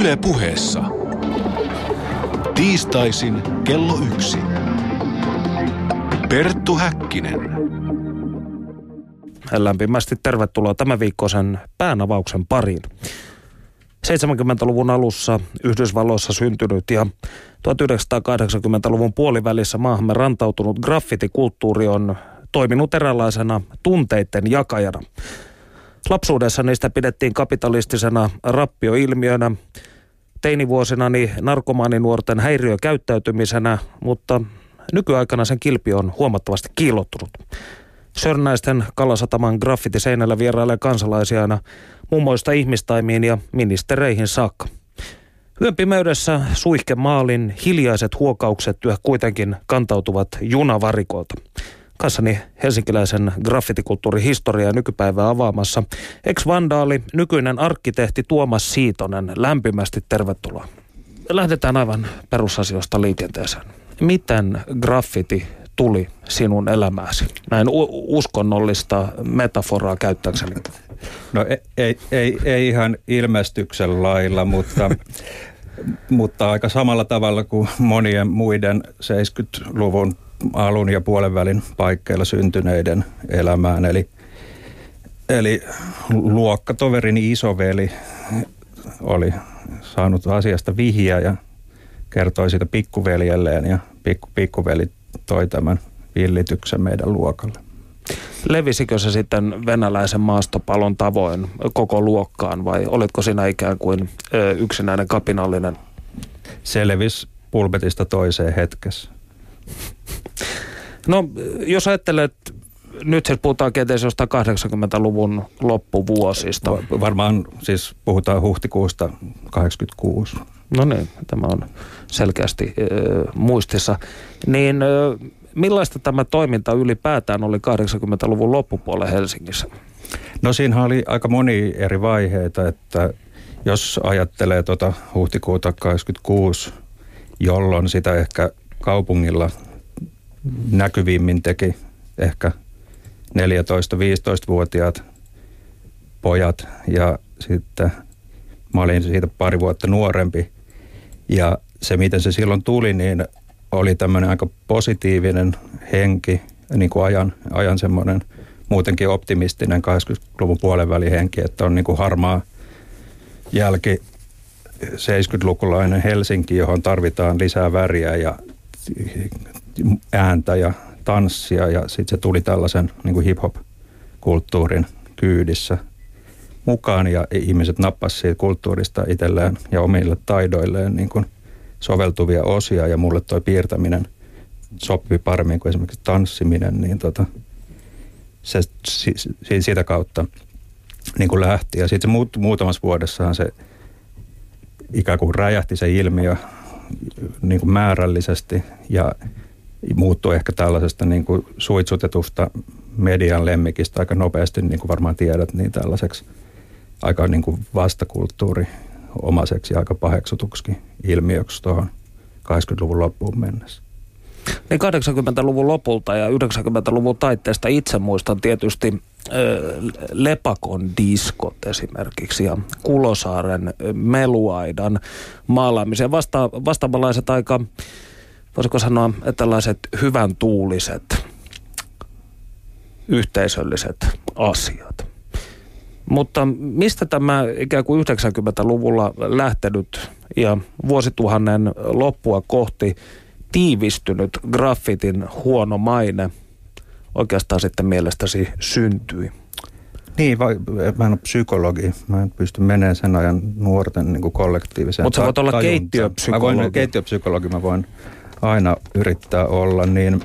Yle puheessa. Tiistaisin kello yksi. Perttu Häkkinen. Lämpimästi tervetuloa tämän viikkoisen päänavauksen pariin. 70-luvun alussa Yhdysvalloissa syntynyt ja 1980-luvun puolivälissä maahamme rantautunut graffitikulttuuri on toiminut eräänlaisena tunteiden jakajana. Lapsuudessa niistä pidettiin kapitalistisena rappioilmiönä, teinivuosinani narkomaaninuorten häiriökäyttäytymisenä, mutta nykyaikana sen kilpi on huomattavasti kiillottunut. Sörnäisten Kalasataman graffitiseinällä vierailee kansalaisia aina mummoista ihmistaimiin ja ministereihin saakka. Yön pimeydessä suihke maalin hiljaiset huokaukset kuitenkin kantautuvat junavarikolta. Kanssani helsinkiläisen graffitikulttuurin historiaa nykypäivää avaamassa ex-vandaali, nykyinen arkkitehti Tuomas Siitonen. Lämpimästi tervetuloa. Lähdetään aivan perusasioista liikenteeseen. Miten graffiti tuli sinun elämääsi? Näin u- uskonnollista metaforaa käyttääkseni. No ei, ei, ei, ei ihan ilmestyksen lailla, mutta, mutta aika samalla tavalla kuin monien muiden 70-luvun alun ja puolen välin paikkeilla syntyneiden elämään. Eli, eli luokkatoverini isoveli oli saanut asiasta vihjaa ja kertoi siitä pikkuveljelleen ja pikku, pikkuveli toi tämän villityksen meidän luokalle. Levisikö se sitten venäläisen maastopalon tavoin koko luokkaan vai olitko sinä ikään kuin ö, yksinäinen kapinallinen? Se levisi pulpetista toiseen hetkessä. No jos ajattelet, nyt siis puhutaan kenties jostain 80-luvun loppuvuosista. Varmaan siis puhutaan huhtikuusta 86. No niin, tämä on selkeästi ö, muistissa. Niin ö, millaista tämä toiminta ylipäätään oli 80-luvun loppupuolella Helsingissä? No siinä oli aika moni eri vaiheita, että jos ajattelee tuota huhtikuuta 86, jolloin sitä ehkä kaupungilla näkyvimmin teki ehkä 14-15-vuotiaat pojat ja sitten mä olin siitä pari vuotta nuorempi. Ja se, miten se silloin tuli, niin oli tämmöinen aika positiivinen henki, niin kuin ajan, ajan semmoinen muutenkin optimistinen 80-luvun puolen välin henki, että on niin kuin harmaa jälki 70-lukulainen Helsinki, johon tarvitaan lisää väriä ja ääntä ja tanssia ja sitten se tuli tällaisen niin kuin hip-hop-kulttuurin kyydissä mukaan ja ihmiset nappasivat siitä kulttuurista itselleen ja omille taidoilleen niin kuin soveltuvia osia ja mulle toi piirtäminen sopivi paremmin kuin esimerkiksi tanssiminen, niin tota, se si, si, siitä kautta niin kuin lähti. Ja sitten muut, muutamassa vuodessahan se ikään kuin räjähti se ilmiö niin kuin määrällisesti ja muuttui ehkä tällaisesta niin kuin suitsutetusta median lemmikistä aika nopeasti, niin kuin varmaan tiedät, niin tällaiseksi aika niin kuin vastakulttuuri omaiseksi ja aika paheksutuksikin ilmiöksi tuohon 80-luvun loppuun mennessä. Niin 80-luvun lopulta ja 90-luvun taitteesta itse muistan tietysti Lepakon diskot esimerkiksi ja Kulosaaren Meluaidan maalaamisen. Vasta, vastaavanlaiset aika, voisiko sanoa, että tällaiset hyvän tuuliset yhteisölliset asiat. Mutta mistä tämä ikään kuin 90-luvulla lähtenyt ja vuosituhannen loppua kohti tiivistynyt graffitin huono maine oikeastaan sitten mielestäsi syntyi? Niin, vai, mä en ole psykologi. Mä en pysty menemään sen ajan nuorten niin kollektiiviseen Mutta sä voit olla keittiöpsykologi. Mä voin, keittiöpsykologi mä voin aina yrittää olla, niin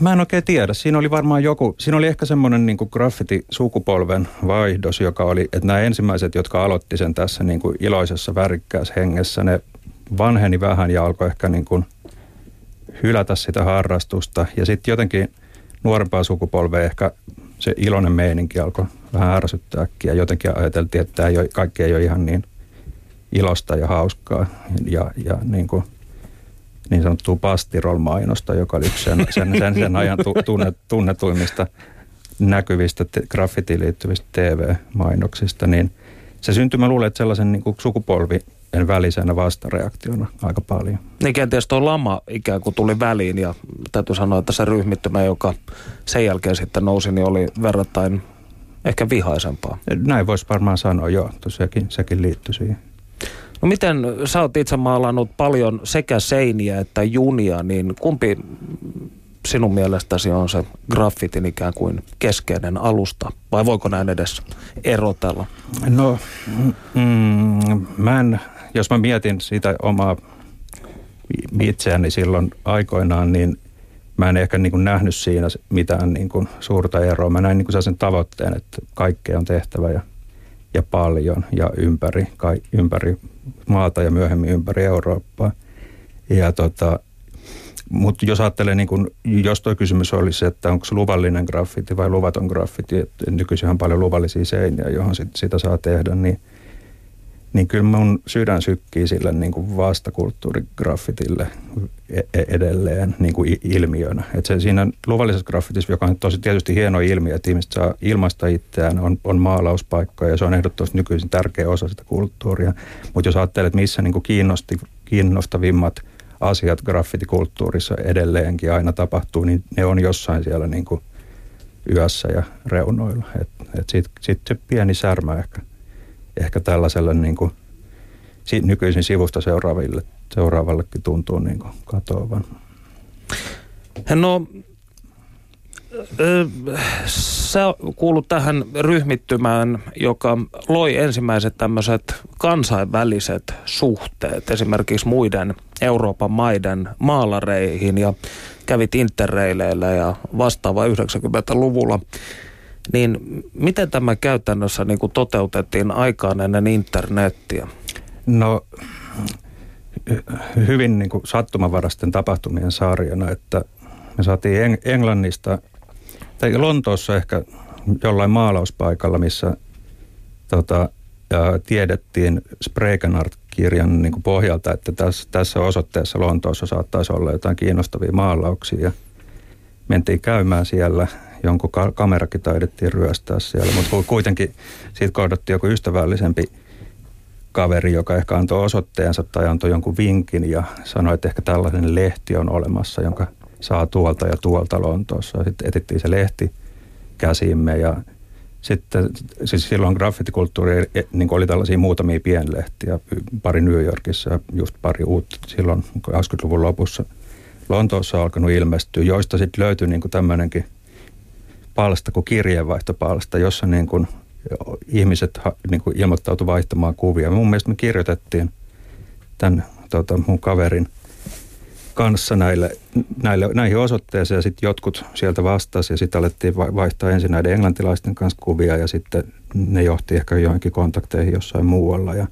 Mä en oikein tiedä. Siinä oli varmaan joku, siinä oli ehkä semmoinen niin graffiti-sukupolven vaihdos, joka oli, että nämä ensimmäiset, jotka aloitti sen tässä niin kuin iloisessa värikkäässä hengessä, ne vanheni vähän ja alkoi ehkä niin kuin hylätä sitä harrastusta. Ja sitten jotenkin nuorempaa sukupolvea ehkä se iloinen meininki alkoi vähän ärsyttää äkkiä. Jotenkin ajateltiin, että tämä ei ole, kaikki ei ole ihan niin ilosta ja hauskaa. Ja, ja niin kuin niin sanottua pastirol-mainosta, joka oli yksi sen, sen, sen, sen ajan tunnet, tunnetuimmista näkyvistä te, graffitiin liittyvistä TV-mainoksista, niin se syntyi, mä luulen, että sellaisen niin kuin sukupolvien välisenä vastareaktiona aika paljon. Niin kenties tuo lama ikään kuin tuli väliin ja täytyy sanoa, että se ryhmittymä, joka sen jälkeen sitten nousi, niin oli verrattain ehkä vihaisempaa. Näin voisi varmaan sanoa, joo. Sekin, sekin liittyy siihen. No miten, sä oot itse maalannut paljon sekä seiniä että junia, niin kumpi sinun mielestäsi on se graffitin ikään kuin keskeinen alusta? Vai voiko näin edes erotella? No, mm, mä en, jos mä mietin sitä omaa itseäni silloin aikoinaan, niin mä en ehkä niin kuin nähnyt siinä mitään niin kuin suurta eroa. Mä näin niin sen tavoitteen, että kaikkea on tehtävä ja, ja paljon ja ympäri, ka, ympäri maata ja myöhemmin ympäri Eurooppaa. Ja tota, mutta jos ajattelee, niin kun, jos tuo kysymys olisi että onko se luvallinen graffiti vai luvaton graffiti, että nykyisin on paljon luvallisia seiniä, johon sit, sitä saa tehdä, niin, niin kyllä mun sydän sykkii sille niin kuin vastakulttuurigraffitille e-, e- edelleen niin kuin ilmiönä. Et se siinä luvallisessa graffitissa, joka on tosi tietysti hieno ilmiö, että ihmiset saa ilmaista itseään, on, on maalauspaikkoja ja se on ehdottomasti nykyisin tärkeä osa sitä kulttuuria. Mutta jos ajattelee, että missä niin kuin kiinnosti, kiinnostavimmat – asiat graffitikulttuurissa edelleenkin aina tapahtuu, niin ne on jossain siellä niin kuin yössä ja reunoilla. Et, et se pieni särmä ehkä, ehkä tällaiselle niin kuin, nykyisin sivusta seuraaville, seuraavallekin tuntuu niin kuin katoavan. No Sä kuulut tähän ryhmittymään, joka loi ensimmäiset tämmöiset kansainväliset suhteet esimerkiksi muiden Euroopan maiden maalareihin ja kävit interreileillä ja vastaava 90-luvulla. Niin miten tämä käytännössä niin kuin toteutettiin aikaan ennen internettiä? No hyvin niin kuin sattumanvarasten tapahtumien sarjana, että me saatiin Englannista tai Lontoossa ehkä jollain maalauspaikalla, missä tota, ja tiedettiin Sprekenart-kirjan niin kuin pohjalta, että tässä, tässä osoitteessa Lontoossa saattaisi olla jotain kiinnostavia maalauksia. Mentiin käymään siellä, jonkun kamerakin taidettiin ryöstää siellä, mutta kuitenkin siitä kohdattiin joku ystävällisempi kaveri, joka ehkä antoi osoitteensa tai antoi jonkun vinkin ja sanoi, että ehkä tällainen lehti on olemassa, jonka – saa tuolta ja tuolta Lontoossa. Sitten etittiin se lehti käsimme ja sitten siis silloin graffitikulttuuri e, niin oli tällaisia muutamia pienlehtiä, pari New Yorkissa ja just pari uutta silloin 80-luvun lopussa. Lontoossa on alkanut ilmestyä, joista sitten löytyi niin tämmöinenkin palsta kuin kirjeenvaihtopalsta, jossa niin kuin ihmiset niin kuin ilmoittautuivat vaihtamaan kuvia. Mun mielestä me kirjoitettiin tämän tota, mun kaverin – kanssa näille, näille, näihin osoitteisiin ja sitten jotkut sieltä vastasi ja sitten alettiin vaihtaa ensin näiden englantilaisten kanssa kuvia ja sitten ne johti ehkä johonkin kontakteihin jossain muualla ja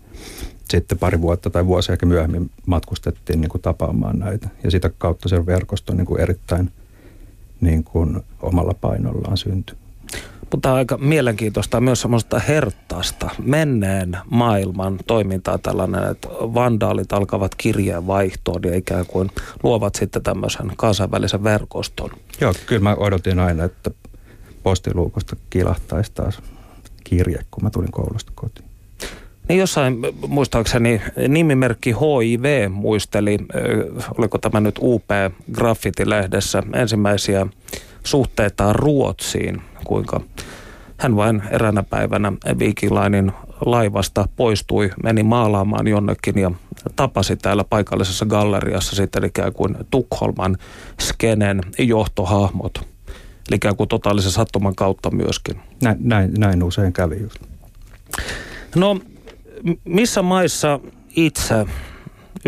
sitten pari vuotta tai vuosia myöhemmin matkustettiin niin kuin tapaamaan näitä ja sitä kautta se verkosto niin kuin erittäin niin kuin omalla painollaan syntyi. Mutta aika mielenkiintoista myös semmoista herttaasta menneen maailman toimintaa tällainen, että vandaalit alkavat kirjeenvaihtoon ja ikään kuin luovat sitten tämmöisen kansainvälisen verkoston. Joo, kyllä mä odotin aina, että postiluukosta kilahtaisi taas kirje, kun mä tulin koulusta kotiin. Niin jossain muistaakseni nimimerkki HIV muisteli, oliko tämä nyt UP Graffiti-lehdessä, ensimmäisiä suhteitaan Ruotsiin, kuinka hän vain eräänä päivänä Viikilainin laivasta poistui, meni maalaamaan jonnekin ja tapasi täällä paikallisessa galleriassa sitten ikään kuin Tukholman skenen johtohahmot. Eli ikään kuin totaalisen sattuman kautta myöskin. Näin, näin, näin usein kävi just. No, missä maissa itse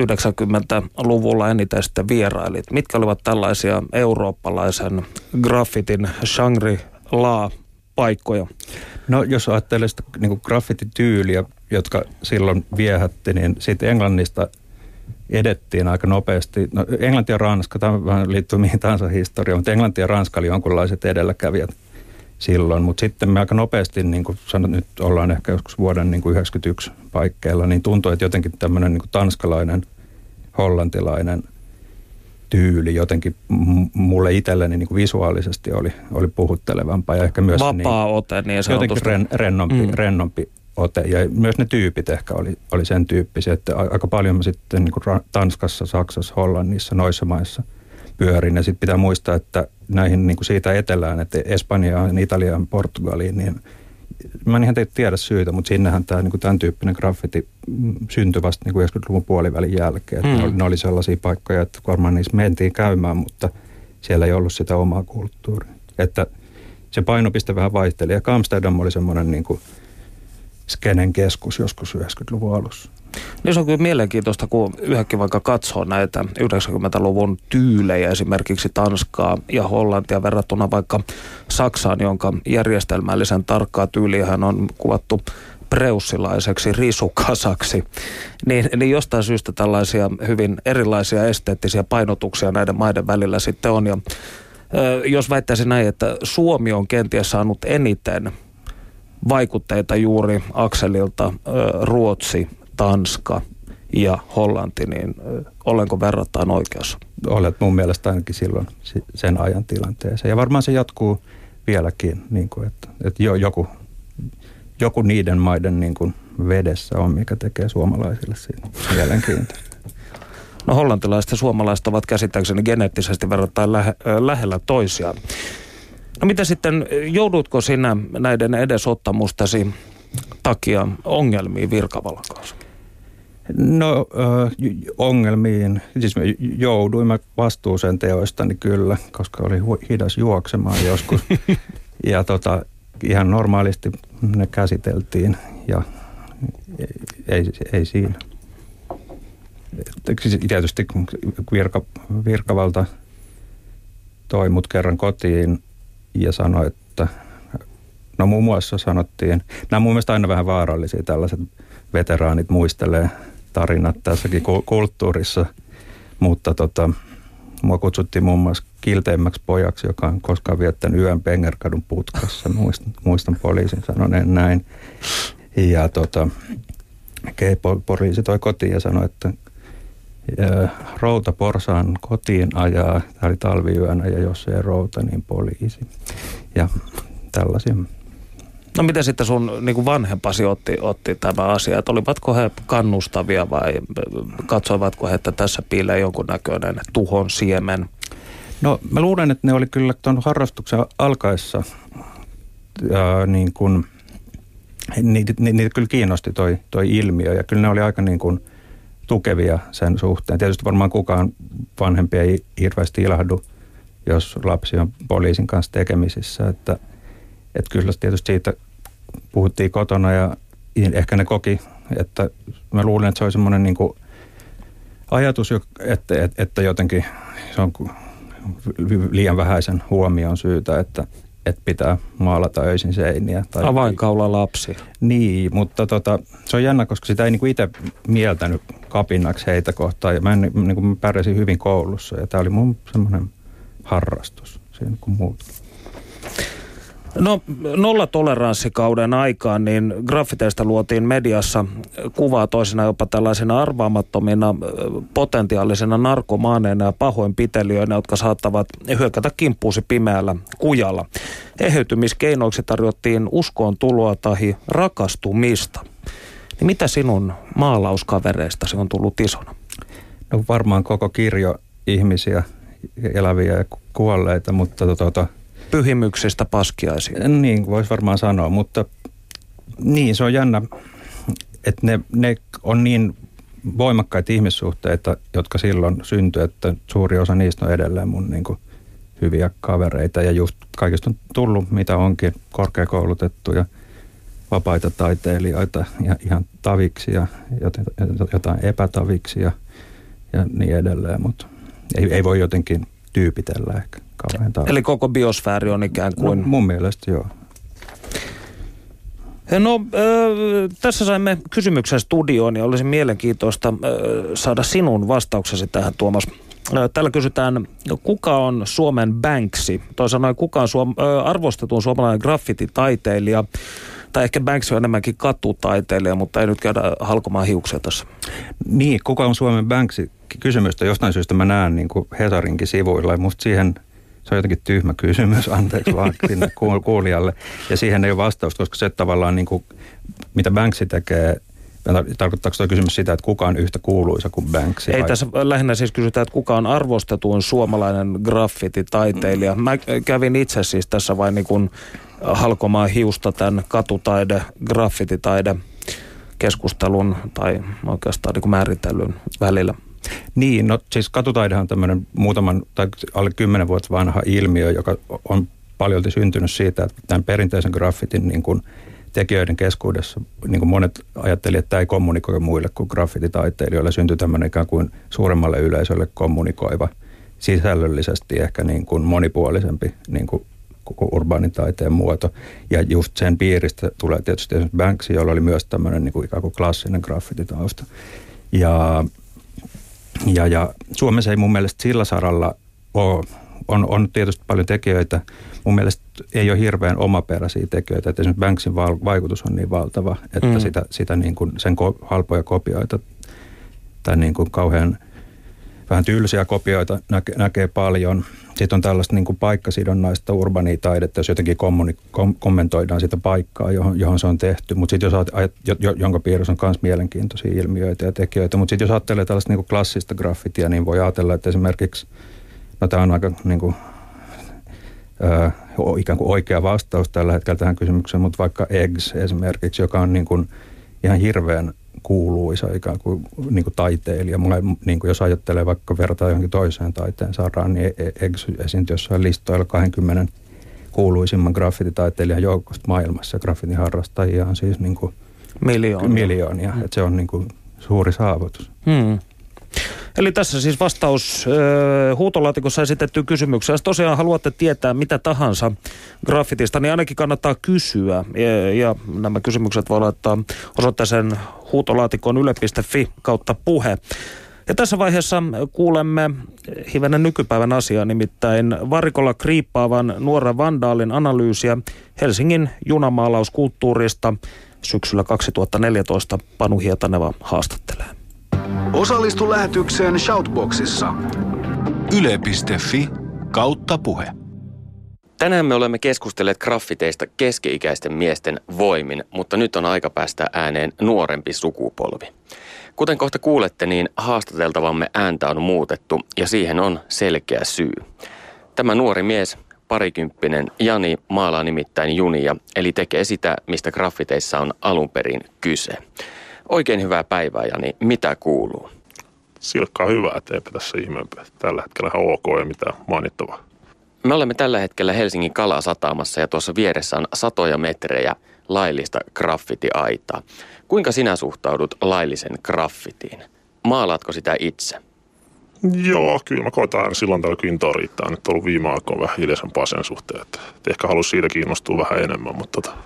90-luvulla eniten sitten vierailit? Mitkä olivat tällaisia eurooppalaisen graffitin shangri-la paikkoja? No jos ajattelee sitä niin graffitityyliä, jotka silloin viehätti, niin sitten Englannista edettiin aika nopeasti. No, Englanti ja Ranska, tämä vähän liittyy mihin tahansa historiaan, mutta Englanti ja Ranska oli jonkunlaiset edelläkävijät silloin. Mutta sitten me aika nopeasti, niin kuin sanot, nyt ollaan ehkä joskus vuoden niin kuin 91 paikkeilla, niin tuntui, että jotenkin tämmöinen niin tanskalainen, hollantilainen tyyli jotenkin mulle itselleni niin kuin visuaalisesti oli, oli puhuttelevampaa ja ehkä myös Vapaa niin, ote niin Jotenkin ren, rennompi, mm. rennompi ote. Ja myös ne tyypit ehkä oli, oli sen tyyppisiä, että aika paljon mä sitten niin kuin Tanskassa, Saksassa, Hollannissa, noissa maissa pyörin. Ja sitten pitää muistaa, että näihin niin kuin siitä etelään, että Espanjaan, Italiaan, Portugaliin, niin mä en ihan tiedä syytä, mutta sinnehän tämä niin tämän tyyppinen graffiti syntyi vasta niin 90-luvun puolivälin jälkeen. Mm. Ne, oli, ne oli sellaisia paikkoja, että varmaan niissä mentiin käymään, mutta siellä ei ollut sitä omaa kulttuuria. Että se painopiste vähän vaihteli. Ja Amsterdam oli semmoinen niin kuin skenen keskus joskus 90-luvun alussa. Niin se on kyllä mielenkiintoista, kun yhäkin vaikka katsoo näitä 90-luvun tyylejä, esimerkiksi Tanskaa ja Hollantia verrattuna vaikka Saksaan, jonka järjestelmällisen tarkkaa tyyliähän on kuvattu preussilaiseksi risukasaksi, niin, niin jostain syystä tällaisia hyvin erilaisia esteettisiä painotuksia näiden maiden välillä sitten on. Ja, jos väittäisin näin, että Suomi on kenties saanut eniten vaikutteita juuri akselilta Ruotsi, Tanska ja Hollanti, niin olenko verrattain oikeassa? Olet mun mielestä ainakin silloin sen ajan tilanteeseen. Ja varmaan se jatkuu vieläkin, niin kuin, että, että jo, joku, joku niiden maiden niin kuin vedessä on, mikä tekee suomalaisille siitä mielenkiintoista. No hollantilaiset ja suomalaiset ovat käsittääkseni geneettisesti verrattain lähe, lähellä toisiaan. No mitä sitten, joudutko sinä näiden edesottamustasi takia ongelmiin virkavalan kanssa? No ongelmiin, siis me jouduimme vastuuseen teoistani kyllä, koska oli hidas juoksemaan joskus. ja tota, ihan normaalisti ne käsiteltiin ja ei, ei, ei siinä. Siis tietysti virka, virkavalta toi mut kerran kotiin ja sanoi, että no muun muassa sanottiin, nämä on mun mielestä aina vähän vaarallisia tällaiset veteraanit muistelee tarinat tässäkin kulttuurissa, mutta tota, mua kutsuttiin muun muassa kilteimmäksi pojaksi, joka on koskaan viettänyt yön Pengerkadun putkassa. Muistan, muistan poliisin sanoneen näin. Ja tota, poliisi toi kotiin ja sanoi, että routa porsaan kotiin ajaa, tämä oli talviyönä ja jos ei routa, niin poliisi. Ja tällaisia. No miten sitten sun niin kuin vanhempasi otti, otti tämä asia, että olivatko he kannustavia vai katsoivatko he, että tässä piilee jonkunnäköinen tuhon siemen? No mä luulen, että ne oli kyllä tuon harrastuksen alkaessa ja niin kuin, niitä, niitä kyllä kiinnosti toi, toi ilmiö ja kyllä ne oli aika niin kuin tukevia sen suhteen. Tietysti varmaan kukaan vanhempi ei hirveästi ilahdu, jos lapsi on poliisin kanssa tekemisissä, että – että kyllä tietysti siitä puhuttiin kotona ja ehkä ne koki, että mä luulen, että se oli semmoinen niin ajatus, että, että, jotenkin se on liian vähäisen huomion syytä, että, että pitää maalata öisin seiniä. Tai Avainkaula lapsi. Niin, mutta tota, se on jännä, koska sitä ei niinku itse mieltänyt kapinnaksi heitä kohtaan. Ja mä, en, niinku, mä pärjäsin hyvin koulussa ja tämä oli mun semmoinen harrastus siinä kuin muut. No nollatoleranssikauden aikaan niin graffiteista luotiin mediassa kuvaa toisena jopa tällaisina arvaamattomina potentiaalisina narkomaaneina ja pahoinpitelijöinä, jotka saattavat hyökätä kimppuusi pimeällä kujalla. Eheytymiskeinoiksi tarjottiin uskoon tuloa tai rakastumista. Niin mitä sinun maalauskavereistasi on tullut isona? No varmaan koko kirjo ihmisiä, eläviä ja kuolleita, mutta tota, pyhimyksistä paskiaisiin. Niin, voisi varmaan sanoa, mutta niin se on jännä, että ne, ne on niin voimakkaita ihmissuhteita, jotka silloin syntyi, että suuri osa niistä on edelleen mun niin kuin, hyviä kavereita ja just kaikista on tullut, mitä onkin, korkeakoulutettuja, vapaita taiteilijoita ja ihan taviksi ja jotain epätaviksi ja, ja niin edelleen, mutta ei, ei voi jotenkin tyypitellä ehkä kauhean tarkkaan. Eli koko biosfääri on ikään kuin... No, mun mielestä joo. No, äh, tässä saimme kysymyksen studioon ja olisi mielenkiintoista äh, saada sinun vastauksesi tähän, Tuomas. Äh, täällä kysytään, kuka on Suomen Banksy? Toisaalta sanoen, kuka on suom- äh, arvostetun suomalainen graffititaiteilija? Tai ehkä Banksy on enemmänkin katutaiteilija, mutta ei nyt käydä halkomaan hiuksia tässä. Niin, kuka on Suomen Banksy? Kysymystä jostain syystä mä näen niin kuin Hesarinkin sivuilla. Musta siihen – se on jotenkin tyhmä kysymys, anteeksi vaan sinne kuulijalle. Ja siihen ei ole vastausta, koska se tavallaan niin kuin mitä Banksy tekee, Tarkoittaako tuo kysymys sitä, että kuka on yhtä kuuluisa kuin Banksy? Ei vai? tässä lähinnä siis kysytään, että kuka on arvostetuin suomalainen graffititaiteilija. Mä kävin itse siis tässä vain niin kuin halkomaan hiusta tämän katutaide, graffititaide keskustelun tai oikeastaan niin määritellyn välillä. Niin, no siis katutaidehan on tämmöinen muutaman tai alle kymmenen vuotta vanha ilmiö, joka on paljolti syntynyt siitä, että tämän perinteisen graffitin niin kuin tekijöiden keskuudessa niin kuin monet ajattelivat, että tämä ei kommunikoi muille kuin graffititaiteilijoille. Syntyi tämmöinen ikään kuin suuremmalle yleisölle kommunikoiva, sisällöllisesti ehkä niin kuin monipuolisempi niin kuin koko urbaanin taiteen muoto. Ja just sen piiristä tulee tietysti esimerkiksi Banksy, jolla oli myös tämmöinen niin kuin ikään kuin klassinen graffititausta. Ja, ja, ja Suomessa ei mun mielestä sillä saralla ole, on, on tietysti paljon tekijöitä. Mun mielestä ei ole hirveän omaperäisiä tekijöitä, että esimerkiksi Banksin vaikutus on niin valtava, että mm. sitä, sitä niin kuin sen ko- halpoja kopioita tai niin kuin kauhean vähän tylsiä kopioita näke, näkee paljon. Sitten on tällaista niin kuin paikkasidonnaista urbania taidetta, jos jotenkin kommuni- kom- kommentoidaan sitä paikkaa, johon, johon se on tehty. Mutta sitten jos ajat, jo, jonka piirissä on myös mielenkiintoisia ilmiöitä ja tekijöitä. Mutta sitten jos ajattelee tällaista niin kuin klassista graffitia, niin voi ajatella, että esimerkiksi, no tämä on aika niin kuin, ö, ikään kuin oikea vastaus tällä hetkellä tähän kysymykseen, mutta vaikka Eggs esimerkiksi, joka on niin kuin ihan hirveän kuuluisa ikään kuin, niin kuin taiteilija. Mulla, niin kuin jos ajattelee vaikka vertaa johonkin toiseen taiteen saraan, niin e- e- esiintyi jossain listoilla 20 kuuluisimman graffititaiteilijan joukosta maailmassa. Graffitin harrastajia on siis niin kuin miljoonia. miljoonia. Että se on niin kuin suuri saavutus. Hmm. Eli tässä siis vastaus äh, huutolaatikossa esitettyyn kysymykseen. Jos tosiaan haluatte tietää mitä tahansa graffitista, niin ainakin kannattaa kysyä. Ja, ja nämä kysymykset voi laittaa osoitteeseen huutolaatikon yle.fi kautta puhe. Ja tässä vaiheessa kuulemme hivenen nykypäivän asiaa, nimittäin varikolla kriippaavan nuoren vandaalin analyysiä Helsingin junamaalauskulttuurista. Syksyllä 2014 Panu Hietaneva haastattelee. Osallistu lähetykseen Shoutboxissa. Yle.fi kautta puhe. Tänään me olemme keskustelleet graffiteista keski-ikäisten miesten voimin, mutta nyt on aika päästä ääneen nuorempi sukupolvi. Kuten kohta kuulette, niin haastateltavamme ääntä on muutettu ja siihen on selkeä syy. Tämä nuori mies, parikymppinen Jani, maalaa nimittäin junia, eli tekee sitä, mistä graffiteissa on alun perin kyse. Oikein hyvää päivää, Jani. Mitä kuuluu? Silkkaa hyvää, että eipä tässä ihmeempää. Tällä hetkellä ihan ok ja mitään mainittavaa. Me olemme tällä hetkellä Helsingin kalasatamassa ja tuossa vieressä on satoja metrejä laillista graffitiaitaa. Kuinka sinä suhtaudut laillisen graffitiin? Maalaatko sitä itse? Joo, kyllä mä koitan aina silloin tällä intoa riittää. Nyt on ollut viime aikoina vähän hiljaisempaa sen suhteen. Että ehkä haluaisin siitä kiinnostua vähän enemmän, mutta tota,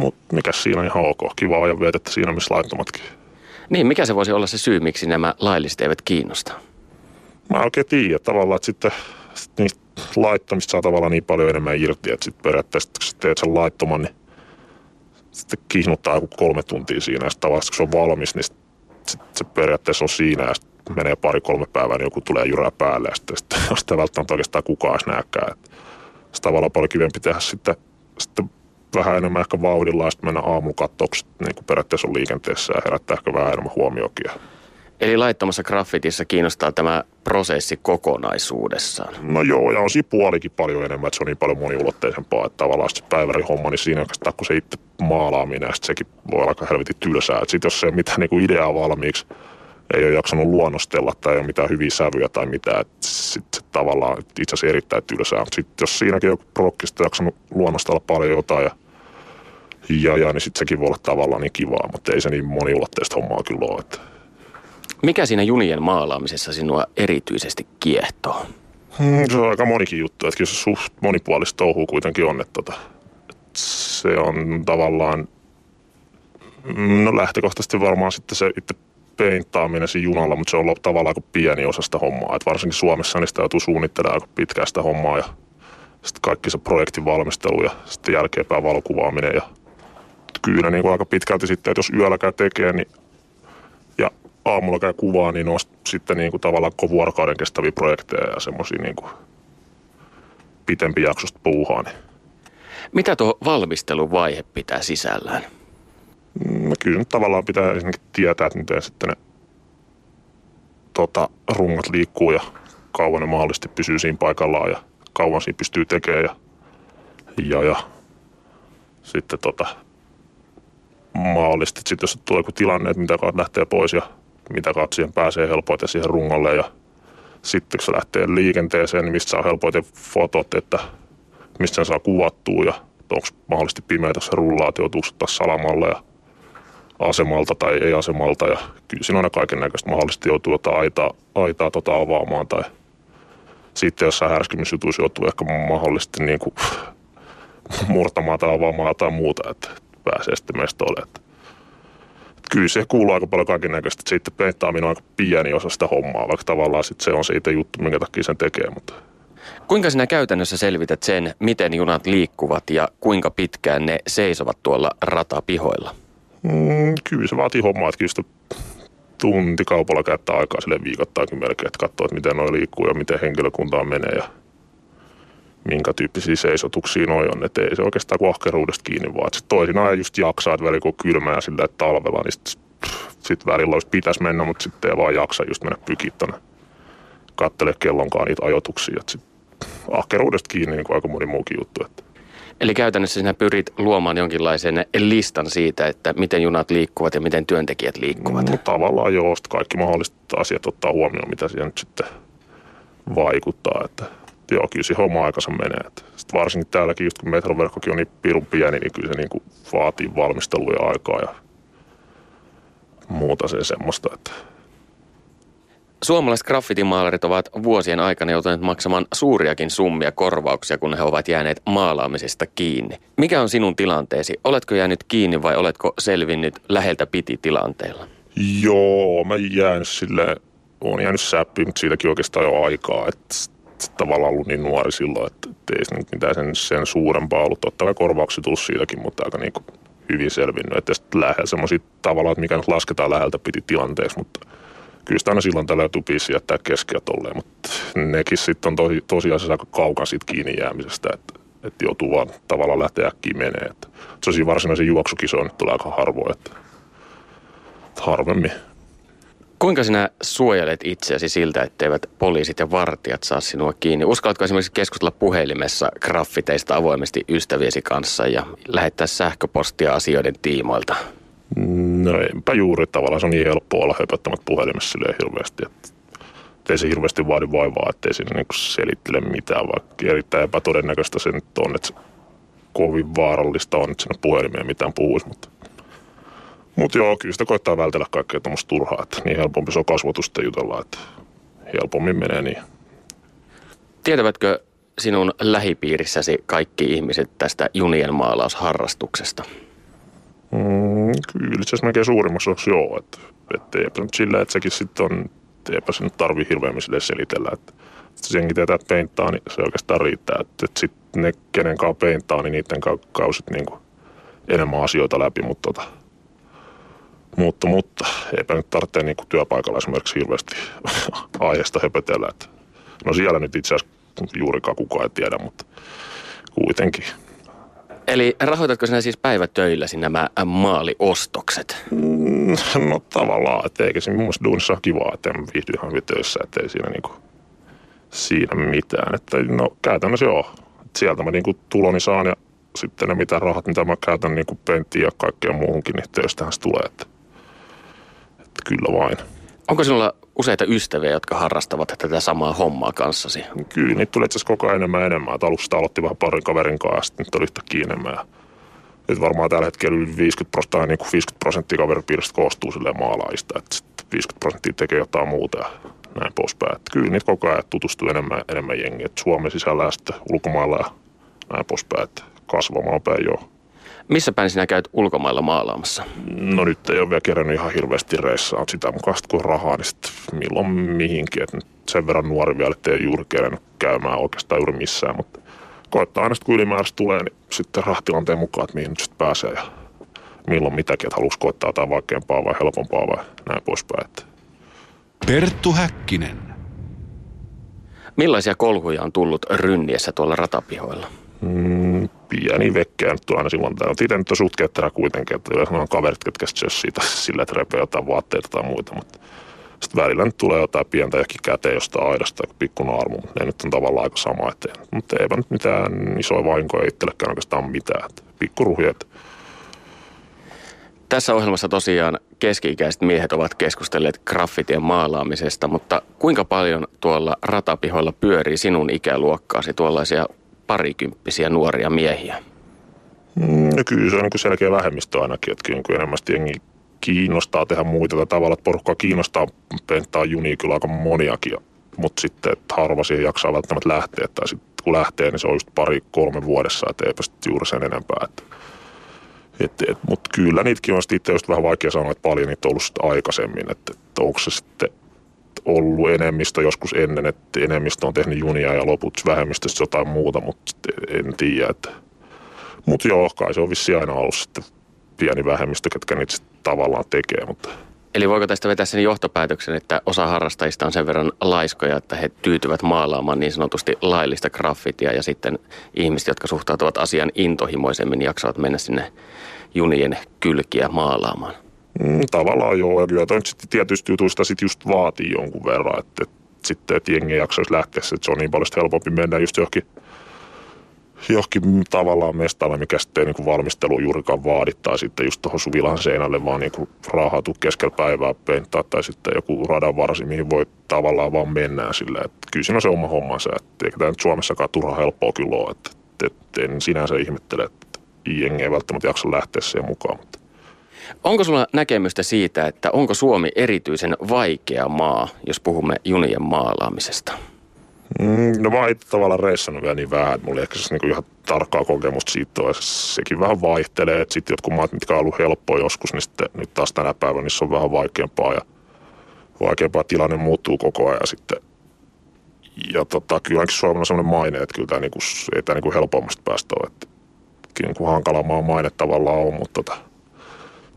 mutta mikä siinä on ihan ok. Kiva ajan vietettä siinä, missä laittomatkin. Niin, mikä se voisi olla se syy, miksi nämä lailliset eivät kiinnosta? Mä en oikein tiedä tavallaan, että sitten sit niistä laittomista saa tavallaan niin paljon enemmän irti, että sitten periaatteessa kun teet sen laittoman, niin sitten kihnuttaa joku kolme tuntia siinä ja sitten kun se on valmis, niin sitten se periaatteessa on siinä ja sitten menee pari-kolme päivää, niin joku tulee jyrää päälle ja sitten, sitten sitä välttämättä oikeastaan kukaan edes näkään. Sitten tavallaan paljon kivempi tehdä sitten, sitten vähän enemmän ehkä vauhdilla ja sitten mennä aamulla katsoksi, niin kuin periaatteessa on liikenteessä ja herättää ehkä vähän enemmän huomiokin. Eli laittomassa graffitissa kiinnostaa tämä prosessi kokonaisuudessaan. No joo, ja on siinä puolikin paljon enemmän, että se on niin paljon moniulotteisempaa, että tavallaan se päiväri homma, niin siinä oikeastaan kun se itse maalaaminen, ja sekin voi olla aika helvetin tylsää. Sitten jos se ei mitään niin kuin ideaa valmiiksi, ei ole jaksanut luonnostella tai ei ole mitään hyviä sävyjä tai mitään, sitten tavallaan itse asiassa erittäin tylsää. Mutta sitten jos siinäkin joku prokkista jaksanut luonnostella paljon jotain ja ja, ja niin sitten sekin voi olla tavallaan niin kivaa, mutta ei se niin moniulotteista hommaa kyllä ole. Että. Mikä siinä junien maalaamisessa sinua erityisesti kiehtoo? Hmm, se on aika monikin juttu, että kyllä se suht monipuolista touhua kuitenkin on, että, tota, että se on tavallaan, no lähtökohtaisesti varmaan sitten se itse peintaaminen siinä junalla, mutta se on tavallaan aika pieni osa sitä hommaa. että varsinkin Suomessa niin sitä joutuu suunnittelemaan aika pitkään sitä hommaa ja sitten kaikki se projektin valmistelu ja sitten jälkeenpäin valokuvaaminen ja kyllä niin kuin aika pitkälti sitten, että jos yöllä käy tekee, niin ja aamulla käy kuvaa, niin on sitten niin kuin tavallaan koko vuorokauden kestäviä projekteja ja semmoisia niin kuin pitempi jaksosta puuhaa. Niin. Mitä tuo valmisteluvaihe pitää sisällään? No kyllä nyt tavallaan pitää ensinnäkin tietää, että miten sitten ne tota, rungot liikkuu ja kauan ne mahdollisesti pysyy siinä paikallaan ja kauan siinä pystyy tekemään ja, ja, ja sitten tota, mahdollisesti sitten jos tulee joku tilanne, että mitä kautta lähtee pois ja mitä kautta siihen pääsee helpoiten siihen rungolle ja sitten kun se lähtee liikenteeseen, niin mistä saa helpoiten fotot, että mistä saa kuvattua ja onko mahdollisesti pimeätä se rullaa, että joutuu taas salamalla ja asemalta tai ei asemalta ja kyllä siinä on aina kaiken näköistä mahdollisesti joutuu jotain aitaa, aitaa tota avaamaan tai sitten jossain härskimysjutuissa joutuu ehkä mahdollisesti niin kuin murtamaan tai avaamaan tai muuta, että pääsee sitten meistä olemaan. Kyllä se kuuluu aika paljon kaiken näköistä. Sitten peittaaminen on aika pieni osa sitä hommaa, vaikka tavallaan sitten se on se itse juttu, minkä takia sen tekee. Mutta Kuinka sinä käytännössä selvität sen, miten junat liikkuvat ja kuinka pitkään ne seisovat tuolla ratapihoilla? Mm, kyllä se vaatii hommaa, että kyllä sitä tunti kaupalla käyttää aikaa sille viikoittaakin melkein, että katsoo, että miten noi liikkuu ja miten henkilökuntaa menee ja minkä tyyppisiä seisotuksia noi on. Että ei se oikeastaan kuin ahkeruudesta kiinni, vaan että toisinaan just jaksaa, että välillä kun kylmää ja sillä, talvella, niin sitten sit välillä olisi pitäisi mennä, mutta sitten ei vaan jaksa just mennä pykit tonne kattele kellonkaan niitä ajoituksia. Että sit ahkeruudesta kiinni niin kuin aika moni muukin juttu. Että. Eli käytännössä sinä pyrit luomaan jonkinlaisen listan siitä, että miten junat liikkuvat ja miten työntekijät liikkuvat. No, tavallaan joo, kaikki mahdolliset asiat ottaa huomioon, mitä siihen nyt sitten vaikuttaa. Että joo, kyllä se homma aikansa menee. Että varsinkin täälläkin, just kun metroverkkokin on niin pirun pieni, niin kyllä se niin kuin vaatii valmisteluja aikaa ja muuta se semmoista, että Suomalaiset graffitimaalarit ovat vuosien aikana joutuneet maksamaan suuriakin summia korvauksia, kun he ovat jääneet maalaamisesta kiinni. Mikä on sinun tilanteesi? Oletko jäänyt kiinni vai oletko selvinnyt läheltä piti tilanteella? Joo, mä jään sille, on jäänyt säppiin, mutta siitäkin oikeastaan jo aikaa, että tavallaan ollut niin nuori silloin, että ei se mitään sen, sen suurempaa ollut. Totta kai korvauksia tullut siitäkin, mutta aika niin kuin hyvin selvinnyt. Että sitten lähellä semmoisia tavallaan, että mikä nyt lasketaan läheltä piti tilanteeksi, mutta kyllä sitä aina silloin tällä tupisi jättää keskeä tolleen, mutta nekin sitten on tosi, tosiasiassa aika kaukan siitä kiinni jäämisestä, että, että joutuu vaan tavallaan lähteä äkkiä menee. Että se varsinaisen juoksukisoon nyt tulee aika harvoin, että, että harvemmin. Kuinka sinä suojelet itseäsi siltä, etteivät poliisit ja vartijat saa sinua kiinni? Uskallatko esimerkiksi keskustella puhelimessa graffiteista avoimesti ystäviesi kanssa ja lähettää sähköpostia asioiden tiimoilta? No enpä juuri tavallaan, se on niin helppo olla höpöttämät puhelimessa silleen hirveästi, että ei se hirveästi vaadi vaivaa, ettei siinä niin selittele mitään, vaikka erittäin epätodennäköistä se nyt on, että se kovin vaarallista on, että siinä puhelimeen mitään puhuisi, mutta mutta joo, kyllä sitä koittaa vältellä kaikkea tuommoista turhaa, että niin helpompi se on kasvatusta jutella, että helpommin menee niin. Tietävätkö sinun lähipiirissäsi kaikki ihmiset tästä junien maalausharrastuksesta? Mm, kyllä itse asiassa melkein suurimmaksi osaksi joo. Että, et eipä nyt sillä, että sekin sitten on, eipä se nyt tarvii hirveämmin sille selitellä. Että, että senkin tietää, että niin se oikeastaan riittää. Että, että sitten ne, kenen kanssa peinttaa, niin niiden kausit niin kuin enemmän asioita läpi. Mutta, tota, mutta, mutta eipä nyt tarvitse niin kuin työpaikalla esimerkiksi hirveästi aiheesta höpötellä. Että, no siellä nyt itse asiassa juurikaan kukaan ei tiedä, mutta kuitenkin – Eli rahoitatko sinä siis päivätöilläsi nämä maaliostokset? Mm, no tavallaan, että eikä se mun duunissa ole kivaa, että viihdy ihan hyvin töissä, että ei siinä, niinku, siinä mitään. Että no käytännössä joo. Et sieltä mä niinku tuloni saan ja sitten ne mitä rahat, mitä mä käytän niinku penttiin ja kaikkeen muuhunkin, niin töistähän se tulee. Että, että kyllä vain. Onko sinulla useita ystäviä, jotka harrastavat tätä samaa hommaa kanssasi? Kyllä, niitä tulee itse asiassa koko ajan enemmän enemmän. Et aluksi aloitti vähän parin kaverin kanssa ja sitten nyt oli yhtäkkiä enemmän. Ja nyt varmaan tällä hetkellä yli 50 prosenttia, niin kuin 50 prosenttia kaveripiiristä koostuu sille maalaista. Että 50 prosenttia tekee jotain muuta ja näin poispäin. Että kyllä niitä koko ajan tutustuu enemmän, enemmän jengiä. Suomen sisällä ja sitten ulkomailla ja näin poispäin. Että kasvamaan päin joo. Missä päin sinä käyt ulkomailla maalaamassa? No nyt ei ole vielä kerännyt ihan hirveästi reissaa. Sitä mukaan kun rahaa, niin sitten milloin mihinkin. Et sen verran nuori vielä, ettei juuri kerännyt käymään oikeastaan juuri missään. Mutta koittaa aina kun ylimääräistä tulee, niin sitten rahtilanteen mukaan, että mihin nyt sitten pääsee ja milloin mitäkin, että haluaisi koittaa jotain vaikeampaa vai helpompaa vai näin poispäin. Että. Perttu Häkkinen. Millaisia kolhuja on tullut rynniessä tuolla ratapihoilla? Mm, pieni nyt aina silloin. On itse nyt on suht ketterä kuitenkin, että yleensä on kaverit, ketkä siitä sillä, että repee jotain vaatteita tai muita, mutta sitten välillä nyt tulee jotain pientä ja käteen jostain aidasta, pikku naarmu. Ne nyt on tavallaan aika sama, että, mutta eipä nyt mitään isoja vahinkoja itsellekään oikeastaan mitään. Pikku ruhjet. Tässä ohjelmassa tosiaan keski-ikäiset miehet ovat keskustelleet graffitien maalaamisesta, mutta kuinka paljon tuolla ratapihoilla pyörii sinun ikäluokkaasi tuollaisia parikymppisiä nuoria miehiä? Mm, no kyllä se on niin selkeä vähemmistö ainakin, että kyllä enemmän jengi kiinnostaa tehdä muita tavalla, että porukkaa kiinnostaa penttää junia kyllä aika moniakin, mutta sitten että harva siihen jaksaa välttämättä lähteä, tai sitten kun lähtee, niin se on just pari kolme vuodessa, että eipä sitten juuri sen enempää. Että, et, et, mutta kyllä niitäkin on sitten just vähän vaikea sanoa, että paljon niitä on ollut aikaisemmin, että, että onko se sitten ollut enemmistö joskus ennen, että enemmistö on tehnyt junia ja loput vähemmistöstä jotain muuta, mutta en tiedä. Mutta joo, kai se on vissi aina ollut sitten pieni vähemmistö, ketkä niitä tavallaan tekee. Mutta. Eli voiko tästä vetää sen johtopäätöksen, että osa harrastajista on sen verran laiskoja, että he tyytyvät maalaamaan niin sanotusti laillista graffitia ja sitten ihmiset, jotka suhtautuvat asian intohimoisemmin, jaksavat mennä sinne junien kylkiä maalaamaan? Mm, tavallaan joo, ja kyllä sitten tietysti jutuista sit just vaatii jonkun verran, että, että sitten että jengi jaksaisi lähteä, että se on niin paljon helpompi mennä just johonkin johonkin tavallaan mestalle, mikä sitten ei niin valmistelu juurikaan vaadi, tai sitten just tuohon Suvilan seinälle vaan niin raahatu keskellä päivää penttaa, tai sitten joku radan varsi, mihin voi tavallaan vaan mennä silleen, että kyllä siinä on se oma hommansa, että eikä tämä nyt Suomessakaan turha helppoa kyllä ole, että, että, että en sinänsä ihmettele, että jengi ei välttämättä jaksa lähteä siihen mukaan, mutta Onko sulla näkemystä siitä, että onko Suomi erityisen vaikea maa, jos puhumme junien maalaamisesta? Mm, no mä oon tavallaan reissannut vielä niin vähän, että mulla ei ehkä siis niinku ihan tarkkaa kokemusta siitä ole. Sekin vähän vaihtelee, että sitten jotkut maat, mitkä on ollut helppoa joskus, niin sitten nyt taas tänä päivänä niissä on vähän vaikeampaa ja vaikeampaa tilanne muuttuu koko ajan sitten. Ja tota, kyllä Suomella on sellainen maine, että kyllä tämä niinku, ei tämä niinku helpommasta päästä ole. Että kyllä niinku hankala maa maine tavallaan on, mutta tota,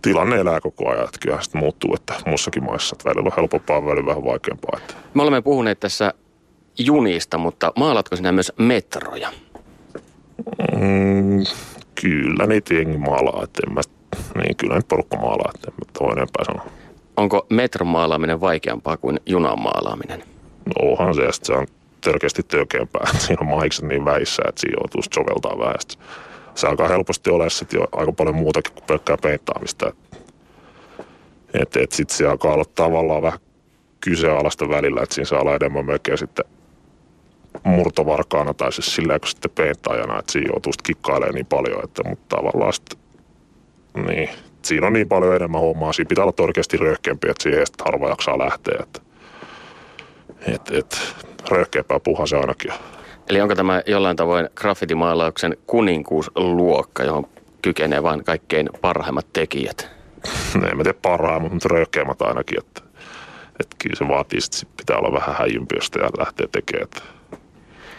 tilanne elää koko ajan. Että kyllä sitten muuttuu, että muissakin maissa, että välillä on helpompaa, välillä vähän vaikeampaa. Että. Me olemme puhuneet tässä junista, mutta maalatko sinä myös metroja? Mm, kyllä niitä jengi maalaa, että en mä, niin kyllä nyt porukka maalaa, että en mä toinen sanoa. Onko metron maalaaminen vaikeampaa kuin junan maalaaminen? No onhan se, että se on törkeästi töykeämpää. Siinä on mahikset niin väissä, että siinä joutuu soveltaa vähän. Se alkaa helposti olla sitten jo aika paljon muutakin kuin pelkkää peittaamista. Että et, sitten se alkaa olla tavallaan vähän kyseenalaista välillä, että siinä saa olla enemmän melkein sitten murtovarkaana tai siis sillä kun sitten peittajana, että siinä joutuu kikkailemaan niin paljon, että mutta tavallaan sitten, niin, siinä on niin paljon enemmän hommaa, siinä pitää olla oikeasti röyhkeämpi, että siihen sitten harva jaksaa lähteä, että et, et, röyhkeämpää puha se ainakin Eli onko tämä jollain tavoin graffitimaalauksen kuninkuusluokka, johon kykenee vain kaikkein parhaimmat tekijät? en mä tiedä parhaimmat, mutta röyhkeämmät ainakin, että, että kyllä se vaatii, että pitää olla vähän häijympi, jos lähtee tekemään.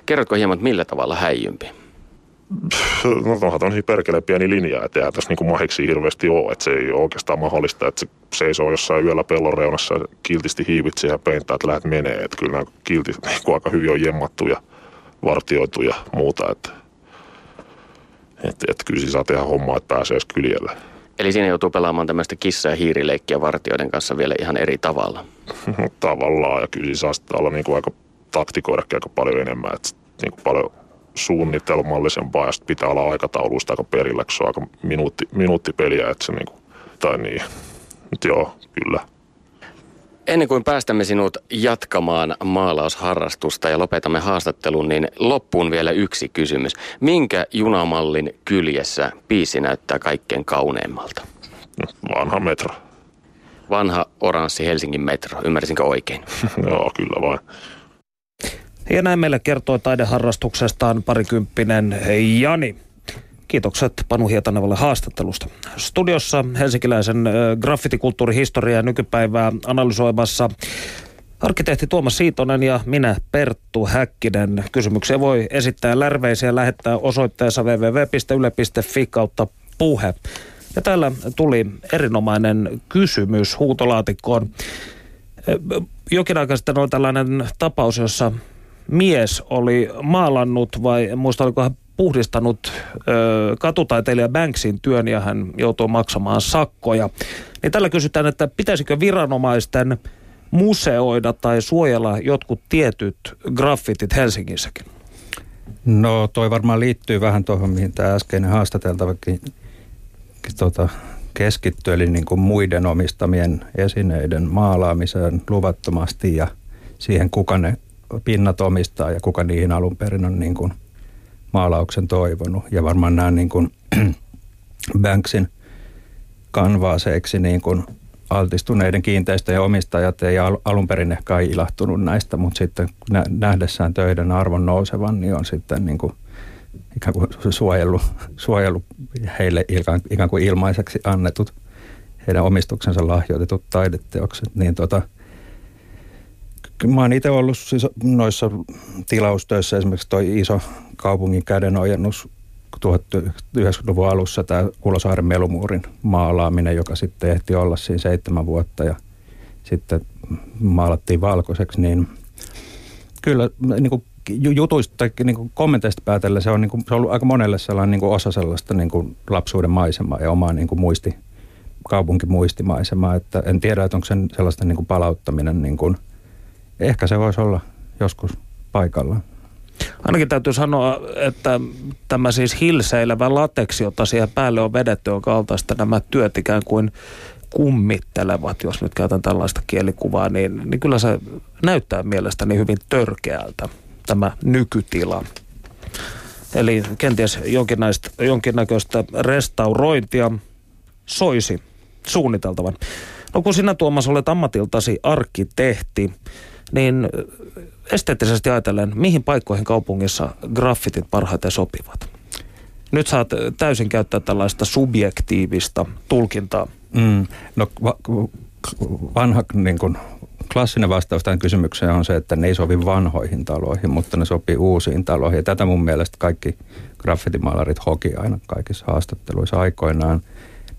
Kerrotko hieman, millä tavalla häijympi? No onhan on perkele pieni linja, että ei tässä niin mahiksi hirveästi ole, että se ei ole oikeastaan mahdollista, että se seisoo jossain yöllä pellon reunassa kiltisti hiivit siihen peintaan, että lähdet menee, että kyllä nämä kiltit niin aika hyvin on jemmattu ja vartioitu ja muuta, että, että, että kyllä saa tehdä hommaa, että pääsee edes kyljelle. Eli siinä joutuu pelaamaan tämmöistä kissa- ja hiirileikkiä vartioiden kanssa vielä ihan eri tavalla. Tavallaan, ja kyllä saa sitten olla niin kuin aika taktikoidakin aika paljon enemmän, että niin kuin paljon suunnitelmallisempaa ja sitten pitää olla aikatauluista aika perillä, kun se on aika minuutti, minuuttipeliä, että se niin kuin, tai niin, mutta joo, kyllä. Ennen kuin päästämme sinut jatkamaan maalausharrastusta ja lopetamme haastattelun, niin loppuun vielä yksi kysymys. Minkä junamallin kyljessä piisi näyttää kaikkein kauneimmalta? No, vanha metro. Vanha oranssi Helsingin metro, ymmärsinkö oikein? Joo, kyllä vain. Ja näin meille kertoi taideharrastuksestaan parikymppinen Jani. Kiitokset Panu Hietanevalle haastattelusta. Studiossa helsinkiläisen graffitikulttuurihistoriaa nykypäivää analysoimassa arkkitehti Tuomas Siitonen ja minä Perttu Häkkinen. Kysymyksiä voi esittää lärveisiä lähettää osoitteessa www.yle.fi kautta puhe. Ja täällä tuli erinomainen kysymys huutolaatikkoon. Jokin aika sitten oli tällainen tapaus, jossa mies oli maalannut vai muista oliko puhdistanut ö, katutaiteilija Banksin työn ja hän joutuu maksamaan sakkoja. Niin tällä kysytään, että pitäisikö viranomaisten museoida tai suojella jotkut tietyt graffitit Helsingissäkin? No toi varmaan liittyy vähän tuohon, mihin tämä äskeinen haastateltavakin tota, keskittyi, eli niin kuin muiden omistamien esineiden maalaamiseen luvattomasti ja siihen, kuka ne pinnat omistaa ja kuka niihin alun perin on niin kuin maalauksen toivonut. Ja varmaan nämä niin kuin Banksin kanvaaseiksi niin kuin altistuneiden kiinteistöjen omistajat ei alun perin ehkä ilahtunut näistä, mutta sitten nähdessään töiden arvon nousevan, niin on sitten niin kuin ikään kuin suojellut, suojellut heille ikään kuin ilmaiseksi annetut heidän omistuksensa lahjoitetut taideteokset, niin tota, mä oon itse ollut siis noissa tilaustöissä, esimerkiksi toi iso kaupungin kädenojennus 1990-luvun alussa tämä Kulosaaren melumuurin maalaaminen, joka sitten ehti olla siinä seitsemän vuotta ja sitten maalattiin valkoiseksi, niin kyllä niin kuin jutuista tai niin kuin kommenteista päätellä se on, niin kuin, se on ollut aika monelle sellainen niin kuin osa sellaista niin kuin lapsuuden maisemaa ja omaa niin kuin muisti, kaupunkimuistimaisemaa, että en tiedä, että onko sen sellaista niin kuin palauttaminen, niin kuin, ehkä se voisi olla joskus paikallaan. Ainakin täytyy sanoa, että tämä siis hilseilevä lateksi, jota siihen päälle on vedetty, on kaltaista nämä työt ikään kuin kummittelevat, jos nyt käytän tällaista kielikuvaa, niin, niin kyllä se näyttää mielestäni hyvin törkeältä, tämä nykytila. Eli kenties jonkinnäköistä restaurointia soisi suunniteltavan. No kun sinä Tuomas olet ammatiltasi arkkitehti, niin esteettisesti ajatellen, mihin paikkoihin kaupungissa graffitit parhaiten sopivat? Nyt saat täysin käyttää tällaista subjektiivista tulkintaa. Mm, no va- vanha niin kun, klassinen vastaus tähän kysymykseen on se, että ne ei sovi vanhoihin taloihin, mutta ne sopii uusiin taloihin. Ja tätä mun mielestä kaikki graffitimaalarit hoki aina kaikissa haastatteluissa aikoinaan.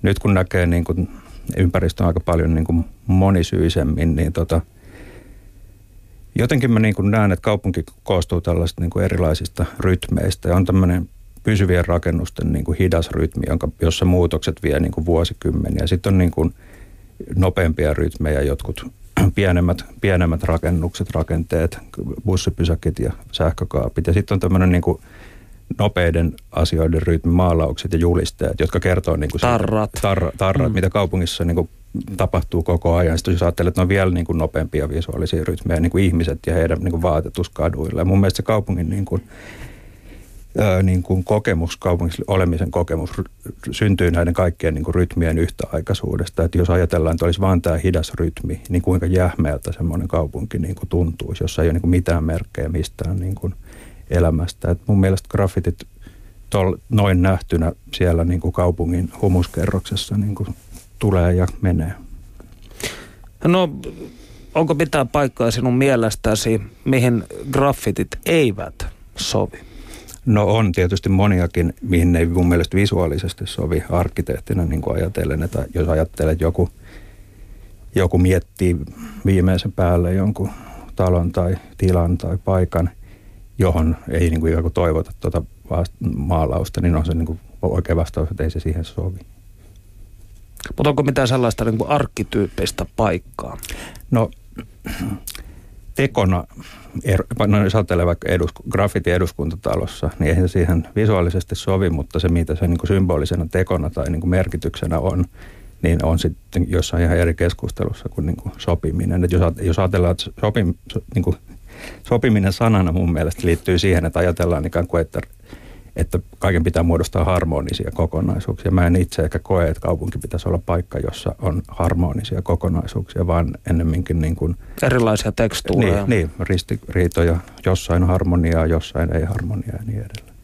Nyt kun näkee niin kun, ympäristön aika paljon niin kun monisyisemmin, niin tota – Jotenkin mä niin kuin näen, että kaupunki koostuu tällaisista niin kuin erilaisista rytmeistä ja on tämmöinen pysyvien rakennusten niin kuin hidas rytmi, jonka, jossa muutokset vie niin kuin vuosikymmeniä. Sitten on niin kuin nopeampia rytmejä, jotkut pienemmät, pienemmät rakennukset, rakenteet, bussipysäkit ja sähkökaapit. Ja sitten on tämmöinen niin kuin nopeiden asioiden rytmi, maalaukset ja julisteet, jotka kertoo niin kuin tarrat, siitä, tarra, tarrat mm. mitä kaupungissa niin kuin tapahtuu koko ajan. Sitten jos ajattelet, että ne on vielä niin kuin nopeampia visuaalisia rytmejä, niin kuin ihmiset ja heidän niin kuin vaatetus kaduilla. Ja mun mielestä se kaupungin niin kuin, ää, niin kuin kokemus, kaupungissa olemisen kokemus syntyy näiden kaikkien niin kuin rytmien yhtäaikaisuudesta. Että jos ajatellaan, että olisi vain tämä hidas rytmi, niin kuinka jähmeältä semmoinen kaupunki niin kuin tuntuisi, jossa ei ole niin kuin mitään merkkejä mistään niin kuin elämästä. Et mun mielestä graffitit tol, noin nähtynä siellä niin kuin kaupungin humuskerroksessa niin kuin tulee ja menee. No, onko mitään paikkaa sinun mielestäsi, mihin graffitit eivät sovi? No on tietysti moniakin, mihin ne ei mun mielestä visuaalisesti sovi arkkitehtina, niin kuin ajatellen, että jos ajattelet, että joku, joku miettii viimeisen päälle jonkun talon tai tilan tai paikan, johon ei niin kuin ikään kuin toivota tuota maalausta, niin on se niin kuin oikea vastaus, että ei se siihen sovi. Mutta onko mitään sellaista niin kuin arkkityyppistä paikkaa? No tekona, er, no jos ajattelee vaikka edus, graffiti eduskuntatalossa, niin eihän se siihen visuaalisesti sovi, mutta se mitä se niin kuin symbolisena tekona tai niin kuin merkityksenä on, niin on sitten jossain ihan eri keskustelussa kuin, niin kuin sopiminen. Et jos, jos ajatellaan, että sopim, niin kuin, sopiminen sanana mun mielestä liittyy siihen, että ajatellaan ikään kuin, että että kaiken pitää muodostaa harmonisia kokonaisuuksia. Mä en itse ehkä koe, että kaupunki pitäisi olla paikka, jossa on harmonisia kokonaisuuksia, vaan ennemminkin niin kuin... Erilaisia tekstuureja. Niin, niin ristiriitoja. Jossain harmoniaa, jossain ei harmoniaa ja niin edelleen.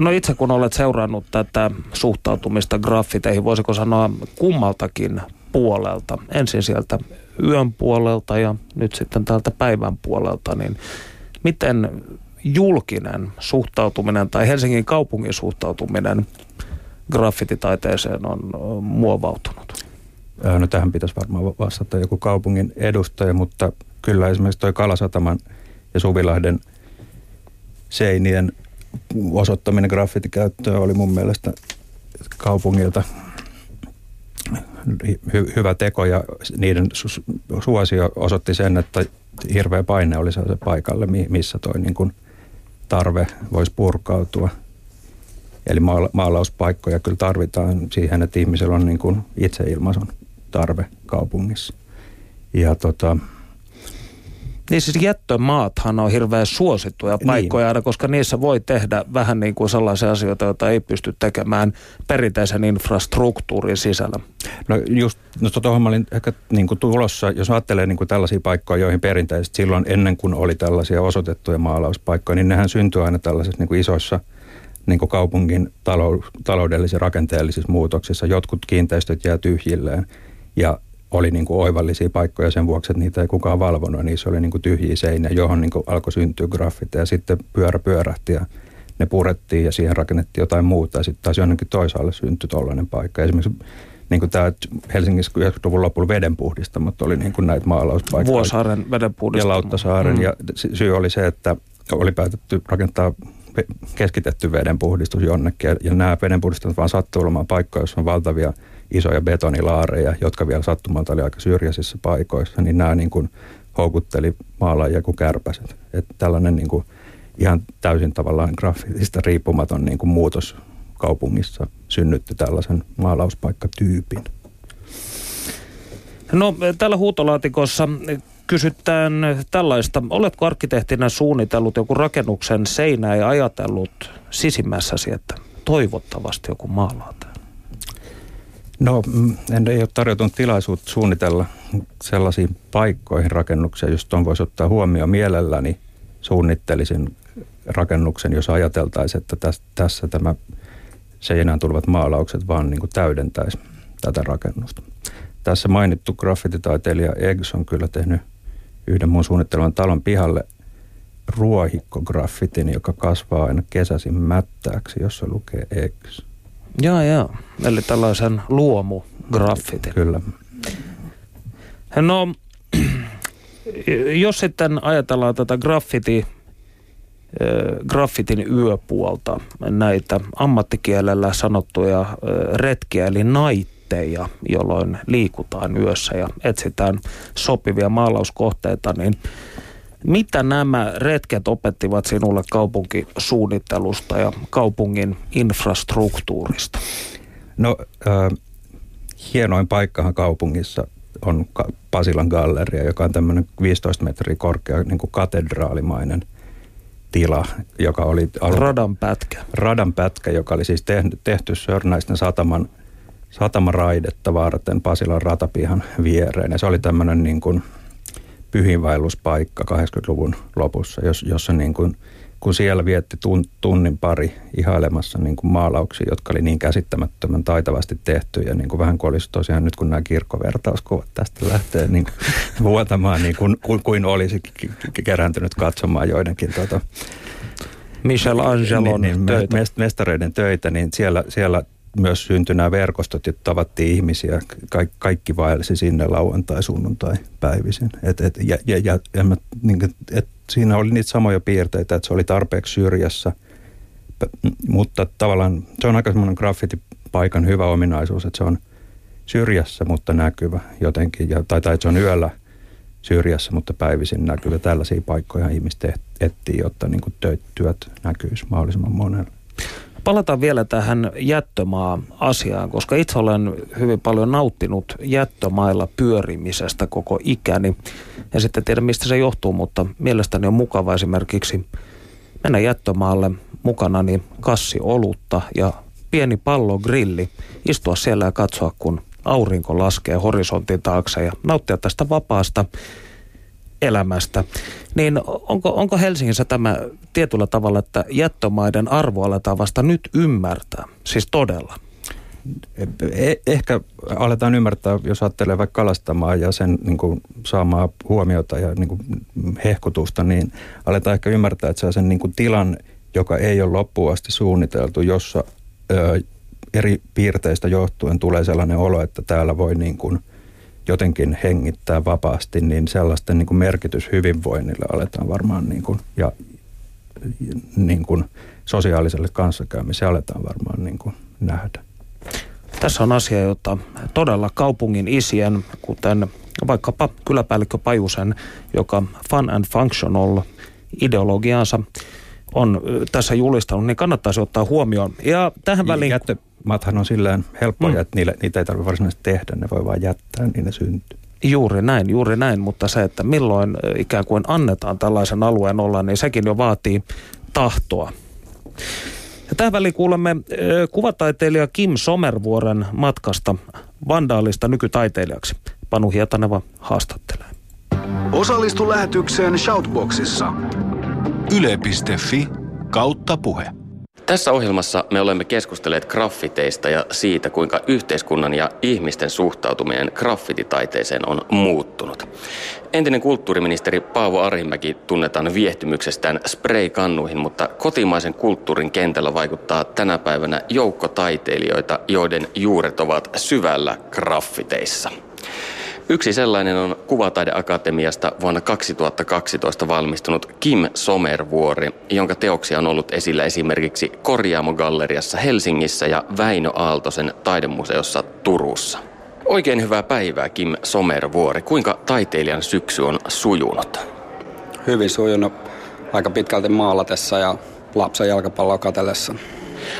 No itse kun olet seurannut tätä suhtautumista graffiteihin, voisiko sanoa kummaltakin puolelta, ensin sieltä yön puolelta ja nyt sitten täältä päivän puolelta, niin miten julkinen suhtautuminen tai Helsingin kaupungin suhtautuminen graffititaiteeseen on muovautunut? No tähän pitäisi varmaan vastata joku kaupungin edustaja, mutta kyllä esimerkiksi tuo Kalasataman ja Suvilahden seinien osoittaminen graffitikäyttöön oli mun mielestä kaupungilta hy- hyvä teko ja niiden su- suosio osoitti sen, että hirveä paine oli se paikalle, missä toi niin kuin tarve voisi purkautua. Eli maalauspaikkoja kyllä tarvitaan siihen, että ihmisellä on niin kuin itseilmaisun tarve kaupungissa. Ja tota, niin siis jättömaathan on hirveän suosittuja niin. paikkoja niin. koska niissä voi tehdä vähän niin kuin sellaisia asioita, joita ei pysty tekemään perinteisen infrastruktuurin sisällä. No just, no tuohon mä olin ehkä niin kuin tulossa, jos ajattelee niin kuin tällaisia paikkoja, joihin perinteisesti silloin ennen kuin oli tällaisia osoitettuja maalauspaikkoja, niin nehän syntyi aina tällaisissa niin kuin isoissa niin kuin kaupungin taloudellisissa rakenteellisissa muutoksissa. Jotkut kiinteistöt jää tyhjilleen ja oli niin kuin oivallisia paikkoja sen vuoksi, että niitä ei kukaan valvonut. Niissä oli niin kuin tyhjiä seinä, johon niin kuin alkoi syntyä graffita ja sitten pyörä pyörähti ja ne purettiin ja siihen rakennettiin jotain muuta ja sitten taas jonnekin toisaalle syntyi tollainen paikka. Esimerkiksi niin kuin tämä Helsingissä 90-luvun lopulla vedenpuhdistamat oli niin kuin näitä maalauspaikkoja. Vuosaaren vedenpuhdistamo. Ja Lauttasaaren mm. ja syy oli se, että oli päätetty rakentaa keskitetty vedenpuhdistus jonnekin ja, ja nämä vedenpuhdistamat vaan sattuu olemaan paikkoja, joissa on valtavia – isoja betonilaareja, jotka vielä sattumalta oli aika syrjäisissä paikoissa, niin nämä niin kuin houkutteli maalaajia kuin kärpäset. Että tällainen niin kuin ihan täysin tavallaan graffitista riippumaton niin kuin muutos kaupungissa synnytti tällaisen maalauspaikkatyypin. No tällä huutolaatikossa kysytään tällaista. Oletko arkkitehtinä suunnitellut joku rakennuksen seinää ja ajatellut sisimmässäsi, että toivottavasti joku maalaa No mm, en ei ole tarjoutunut tilaisuutta suunnitella sellaisiin paikkoihin rakennuksia, jos tuon voisi ottaa huomioon mielelläni suunnittelisin rakennuksen, jos ajateltaisiin, että tässä, tämä seinään tulevat maalaukset vaan niin kuin täydentäisi tätä rakennusta. Tässä mainittu graffititaiteilija Eggs on kyllä tehnyt yhden mun suunnittelevan talon pihalle ruohikko-graffitin, joka kasvaa aina kesäisin mättääksi, jossa lukee Eggs. Joo, joo. Eli tällaisen luomu-graffitin. Kyllä. No, jos sitten ajatellaan tätä graffiti, graffitin yöpuolta, näitä ammattikielellä sanottuja retkiä, eli naitteja, jolloin liikutaan yössä ja etsitään sopivia maalauskohteita, niin mitä nämä retket opettivat sinulle kaupunkisuunnittelusta ja kaupungin infrastruktuurista? No äh, hienoin paikkahan kaupungissa on Pasilan galleria, joka on tämmöinen 15 metriä korkea niin kuin katedraalimainen tila, joka oli... Radan pätkä. Radan pätkä, joka oli siis tehty, tehty Sörnäisten sataman, satamaraidetta varten Pasilan ratapihan viereen. Ja se oli tämmöinen niin kuin pyhinvaelluspaikka 80-luvun lopussa, jos, jossa niin kuin, kun siellä vietti tunnin pari ihailemassa niin kuin maalauksia, jotka oli niin käsittämättömän taitavasti tehty ja niin kuin vähän kuin olisi tosiaan nyt kun nämä kirkkovertauskuvat tästä lähtee niin kuin vuotamaan niin kuin, kuin, kuin olisi kerääntynyt katsomaan joidenkin tota, Michelangelon niin, niin, töitä. mestareiden töitä, niin siellä, siellä myös syntyi nämä verkostot, että tavattiin ihmisiä. Ka- kaikki vaellisi sinne lauantai, sunnuntai päivisin. Et, et, ja, ja, ja, ja mä, niin, et siinä oli niitä samoja piirteitä, että se oli tarpeeksi syrjässä. Mutta tavallaan se on aika semmoinen graffitipaikan hyvä ominaisuus, että se on syrjässä, mutta näkyvä jotenkin. Ja, tai, tai että se on yöllä syrjässä, mutta päivisin näkyvä. Tällaisia paikkoja ihmiset etsii, jotta niin työt näkyisi mahdollisimman monelle. Palataan vielä tähän jättömaa-asiaan, koska itse olen hyvin paljon nauttinut jättömailla pyörimisestä koko ikäni. Ja sitten tiedä, mistä se johtuu, mutta mielestäni on mukava esimerkiksi mennä jättömaalle mukanani kassi olutta ja pieni pallogrilli, istua siellä ja katsoa, kun aurinko laskee horisontin taakse ja nauttia tästä vapaasta elämästä. Niin onko, onko Helsingissä tämä tietyllä tavalla, että jättömaiden arvo aletaan vasta nyt ymmärtää? Siis todella. Eh, ehkä aletaan ymmärtää, jos ajattelee vaikka kalastamaan ja sen niin kuin, saamaa huomiota ja niin kuin, hehkutusta, niin aletaan ehkä ymmärtää, että se on sen niin kuin, tilan, joka ei ole loppuun asti suunniteltu, jossa ö, eri piirteistä johtuen tulee sellainen olo, että täällä voi niin kuin, jotenkin hengittää vapaasti, niin sellaisten niin kuin merkitys hyvinvoinnille aletaan varmaan niin kuin, ja niin kuin sosiaaliselle kanssakäymiselle aletaan varmaan niin kuin nähdä. Tässä on asia, jota todella kaupungin isien, kuten vaikkapa kyläpäällikkö Pajusen, joka fun and functional ideologiaansa on tässä julistanut, niin kannattaisi ottaa huomioon. Ja tähän väliin... Jättömathan on sillä helppoja, mm. että niille, niitä ei tarvitse varsinaisesti tehdä, ne voi vain jättää, niin ne syntyy. Juuri näin, juuri näin, mutta se, että milloin ikään kuin annetaan tällaisen alueen olla, niin sekin jo vaatii tahtoa. Ja tähän väliin kuulemme kuvataiteilija Kim Somervuoren matkasta vandaalista nykytaiteilijaksi. Panu Hietaneva haastattelee. Osallistu lähetykseen Shoutboxissa. Yle.fi kautta puhe. Tässä ohjelmassa me olemme keskustelleet graffiteista ja siitä, kuinka yhteiskunnan ja ihmisten suhtautuminen graffititaiteeseen on muuttunut. Entinen kulttuuriministeri Paavo Arhimäki tunnetaan viehtymyksestään spray-kannuihin, mutta kotimaisen kulttuurin kentällä vaikuttaa tänä päivänä joukko taiteilijoita, joiden juuret ovat syvällä graffiteissa. Yksi sellainen on Kuvataideakatemiasta vuonna 2012 valmistunut Kim Somervuori, jonka teoksia on ollut esillä esimerkiksi Korjaamo-galleriassa Helsingissä ja Väinö Aaltosen taidemuseossa Turussa. Oikein hyvää päivää Kim Somervuori. Kuinka taiteilijan syksy on sujunut? Hyvin sujunut aika pitkälti maalatessa ja lapsen jalkapalloa katellessa.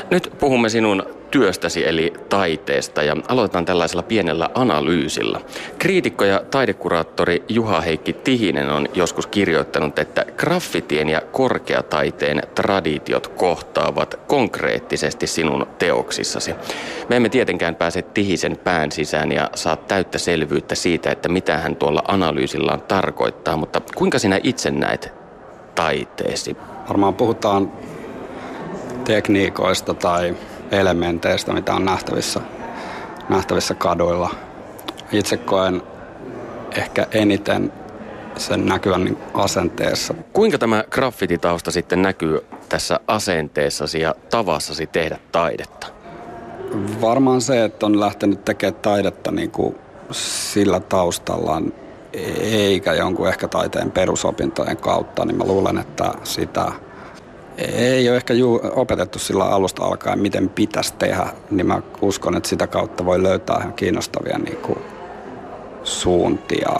Nyt puhumme sinun työstäsi eli taiteesta ja aloitetaan tällaisella pienellä analyysillä. Kriitikko ja taidekuraattori Juha-Heikki Tihinen on joskus kirjoittanut, että graffitien ja korkeataiteen traditiot kohtaavat konkreettisesti sinun teoksissasi. Me emme tietenkään pääse Tihisen pään sisään ja saa täyttä selvyyttä siitä, että mitä hän tuolla analyysillaan tarkoittaa, mutta kuinka sinä itse näet taiteesi? Varmaan puhutaan tekniikoista tai elementeistä, mitä on nähtävissä, nähtävissä kaduilla. Itse koen ehkä eniten sen näkyvän niin asenteessa. Kuinka tämä graffititausta sitten näkyy tässä asenteessasi ja tavassasi tehdä taidetta? Varmaan se, että on lähtenyt tekemään taidetta niin kuin sillä taustallaan, eikä jonkun ehkä taiteen perusopintojen kautta, niin mä luulen, että sitä ei ole ehkä juu, opetettu sillä alusta alkaen, miten pitäisi tehdä, niin mä uskon, että sitä kautta voi löytää ihan kiinnostavia niin kuin, suuntia.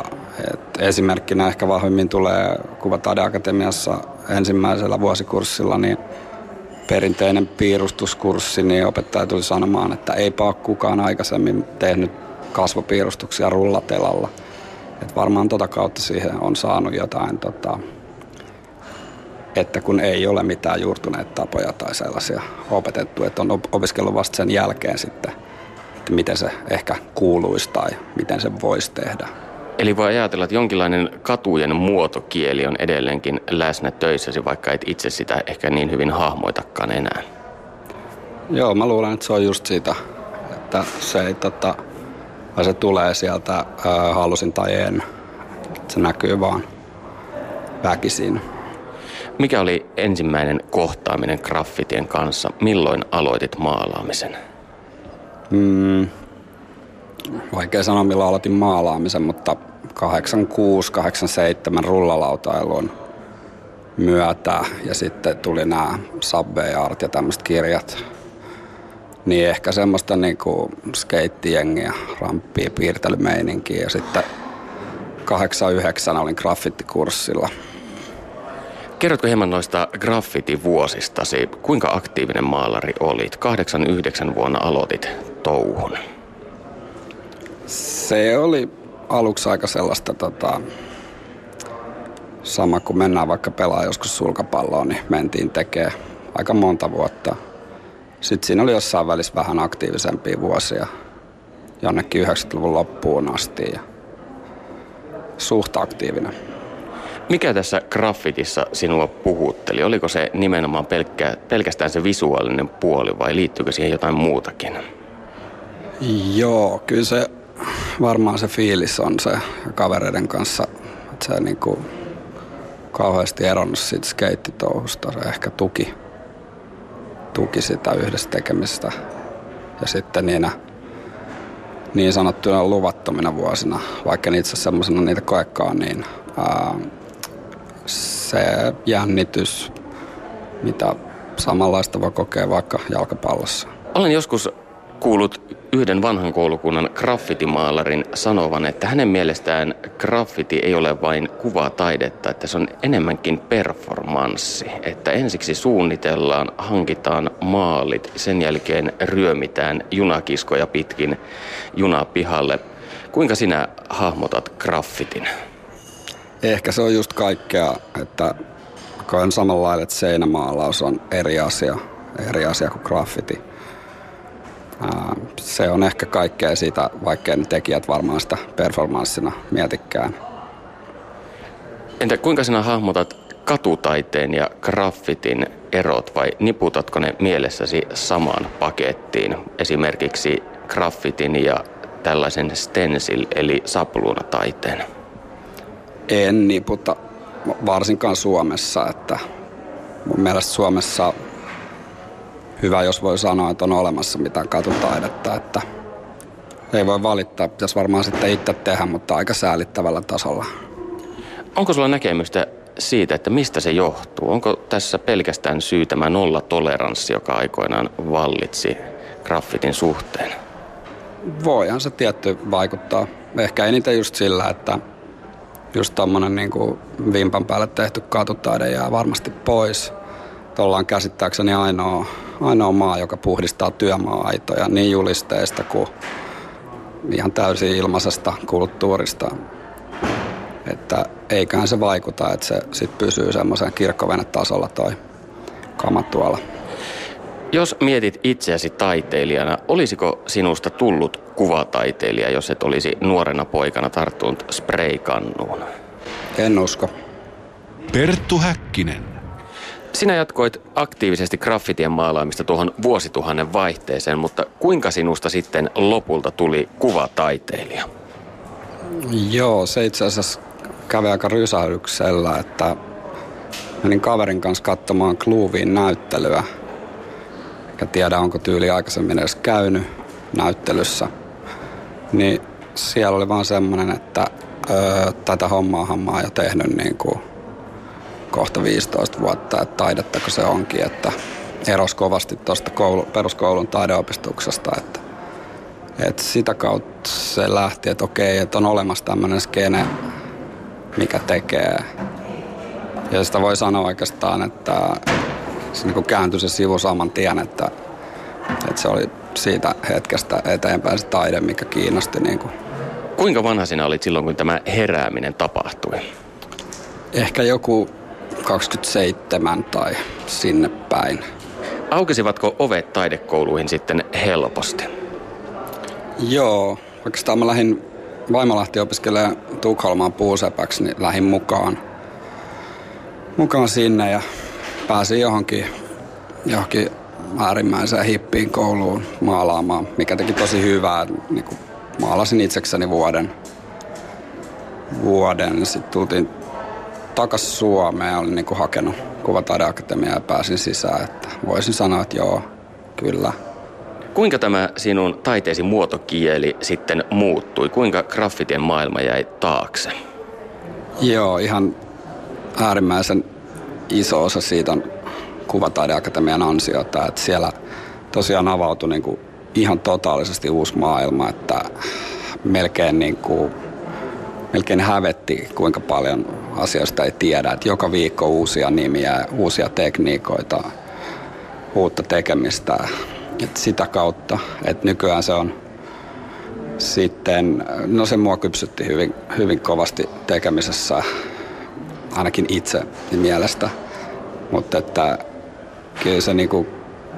Et esimerkkinä ehkä vahvimmin tulee Kuvataideakatemiassa ensimmäisellä vuosikurssilla niin perinteinen piirustuskurssi, niin opettaja tuli sanomaan, että ei ole kukaan aikaisemmin tehnyt kasvopiirustuksia rullatelalla. Et varmaan tota kautta siihen on saanut jotain tota, että kun ei ole mitään juurtuneita tapoja tai sellaisia opetettu, että on opiskellut vasta sen jälkeen sitten, että miten se ehkä kuuluisi tai miten se voisi tehdä. Eli voi ajatella, että jonkinlainen katujen muotokieli on edelleenkin läsnä töissäsi, vaikka et itse sitä ehkä niin hyvin hahmoitakaan enää. Joo, mä luulen, että se on just siitä, että se, ei, tota, se tulee sieltä ää, halusin tai en. Se näkyy vaan väkisin. Mikä oli ensimmäinen kohtaaminen graffitien kanssa? Milloin aloitit maalaamisen? Mm, vaikea sanoa milloin aloitin maalaamisen, mutta 86-87 rullalautailun myötä ja sitten tuli nämä Subway Art ja tämmöiset kirjat. Niin ehkä semmoista niinku skeittijengiä, ramppia, piirtelymeininkiä ja sitten 89 olin graffittikurssilla – Kerrotko hieman noista graffitivuosistasi? Kuinka aktiivinen maalari olit? 89 vuonna aloitit touhun. Se oli aluksi aika sellaista tota, sama kuin mennään vaikka pelaa joskus sulkapalloa, niin mentiin tekemään aika monta vuotta. Sitten siinä oli jossain välissä vähän aktiivisempia vuosia, jonnekin 90-luvun loppuun asti ja suht aktiivinen. Mikä tässä graffitissa sinua puhutteli? Oliko se nimenomaan pelkkä, pelkästään se visuaalinen puoli vai liittyykö siihen jotain muutakin? Joo, kyllä se varmaan se fiilis on se kavereiden kanssa, että se niinku kauheasti eronnut siitä skeittitouhusta. Se ehkä tuki, tuki sitä yhdessä tekemistä. Ja sitten niinä niin sanottuina luvattomina vuosina, vaikka itse semmoisena niitä koekaan, niin ää, se jännitys mitä samanlaista voi kokea vaikka jalkapallossa. Olen joskus kuullut yhden vanhan koulukunnan graffitimaalarin sanovan, että hänen mielestään graffiti ei ole vain kuvataidetta, että se on enemmänkin performanssi. Että ensiksi suunnitellaan, hankitaan maalit, sen jälkeen ryömitään junakiskoja pitkin junapihalle. Kuinka sinä hahmotat graffitin? Ehkä se on just kaikkea, että koen samalla lailla, että seinämaalaus on eri asia, eri asia kuin graffiti se on ehkä kaikkea siitä, vaikkei ne tekijät varmaan sitä performanssina mietikään. Entä kuinka sinä hahmotat katutaiteen ja graffitin erot vai niputatko ne mielessäsi samaan pakettiin? Esimerkiksi graffitin ja tällaisen stencil eli sapluunataiteen? En niputa varsinkaan Suomessa, että mun mielestä Suomessa hyvä, jos voi sanoa, että on olemassa mitään katutaidetta, että ei voi valittaa, pitäisi varmaan sitten itse tehdä, mutta aika säälittävällä tasolla. Onko sulla näkemystä siitä, että mistä se johtuu? Onko tässä pelkästään syy tämä nollatoleranssi, joka aikoinaan vallitsi graffitin suhteen? Voihan se tietty vaikuttaa. Ehkä eniten just sillä, että just tommonen niin vimpan päälle tehty katutaide jää varmasti pois. Ollaan käsittääkseni ainoa ainoa maa, joka puhdistaa työmaa-aitoja niin julisteista kuin ihan täysin ilmaisesta kulttuurista. Että eiköhän se vaikuta, että se sit pysyy semmoisen kirkkovenetasolla toi kama tuolla. Jos mietit itseäsi taiteilijana, olisiko sinusta tullut kuvataiteilija, jos et olisi nuorena poikana tarttunut spraykannuun? En usko. Perttu Häkkinen. Sinä jatkoit aktiivisesti graffitien maalaamista tuohon vuosituhannen vaihteeseen, mutta kuinka sinusta sitten lopulta tuli kuvataiteilija? Joo, se itse asiassa kävi aika rysähdyksellä, että menin kaverin kanssa katsomaan Kluuviin näyttelyä. Enkä tiedä, onko tyyli aikaisemmin edes käynyt näyttelyssä. Niin siellä oli vaan semmoinen, että öö, tätä hommaa mä oon jo tehnyt niin kuin kohta 15 vuotta, että taidettako se onkin, että eros kovasti tuosta koulu, peruskoulun taideopistuksesta, että, että sitä kautta se lähti, että okei, että on olemassa tämmöinen skene, mikä tekee. Ja sitä voi sanoa oikeastaan, että se niin kääntyi se sivu saman tien, että, että se oli siitä hetkestä eteenpäin se taide, mikä kiinnosti. Niin kuin. Kuinka vanha sinä olit silloin, kun tämä herääminen tapahtui? Ehkä joku 27 tai sinne päin. Aukesivatko ovet taidekouluihin sitten helposti? Joo, oikeastaan mä lähdin, vaimo lähti opiskelemaan Tukholmaan puusepäksi, niin lähdin mukaan, mukaan sinne ja pääsin johonkin, johonkin äärimmäiseen hippiin kouluun maalaamaan, mikä teki tosi hyvää. Niin maalasin itsekseni vuoden. vuoden. Sitten tultiin takas Suomeen, olin niin kuin hakenut Kuvataideakatemiaa ja pääsin sisään, että voisin sanoa, että joo, kyllä. Kuinka tämä sinun taiteesi muotokieli sitten muuttui? Kuinka graffitien maailma jäi taakse? Joo, ihan äärimmäisen iso osa siitä on Kuvataideakatemian ansiota, että siellä tosiaan avautui niin kuin ihan totaalisesti uusi maailma, että melkein, niin kuin, melkein hävetti, kuinka paljon asioista ei tiedä. Että joka viikko uusia nimiä, uusia tekniikoita, uutta tekemistä. Et sitä kautta, että nykyään se on sitten, no se mua kypsytti hyvin, hyvin kovasti tekemisessä, ainakin itse mielestä. Mutta että kyllä se niinku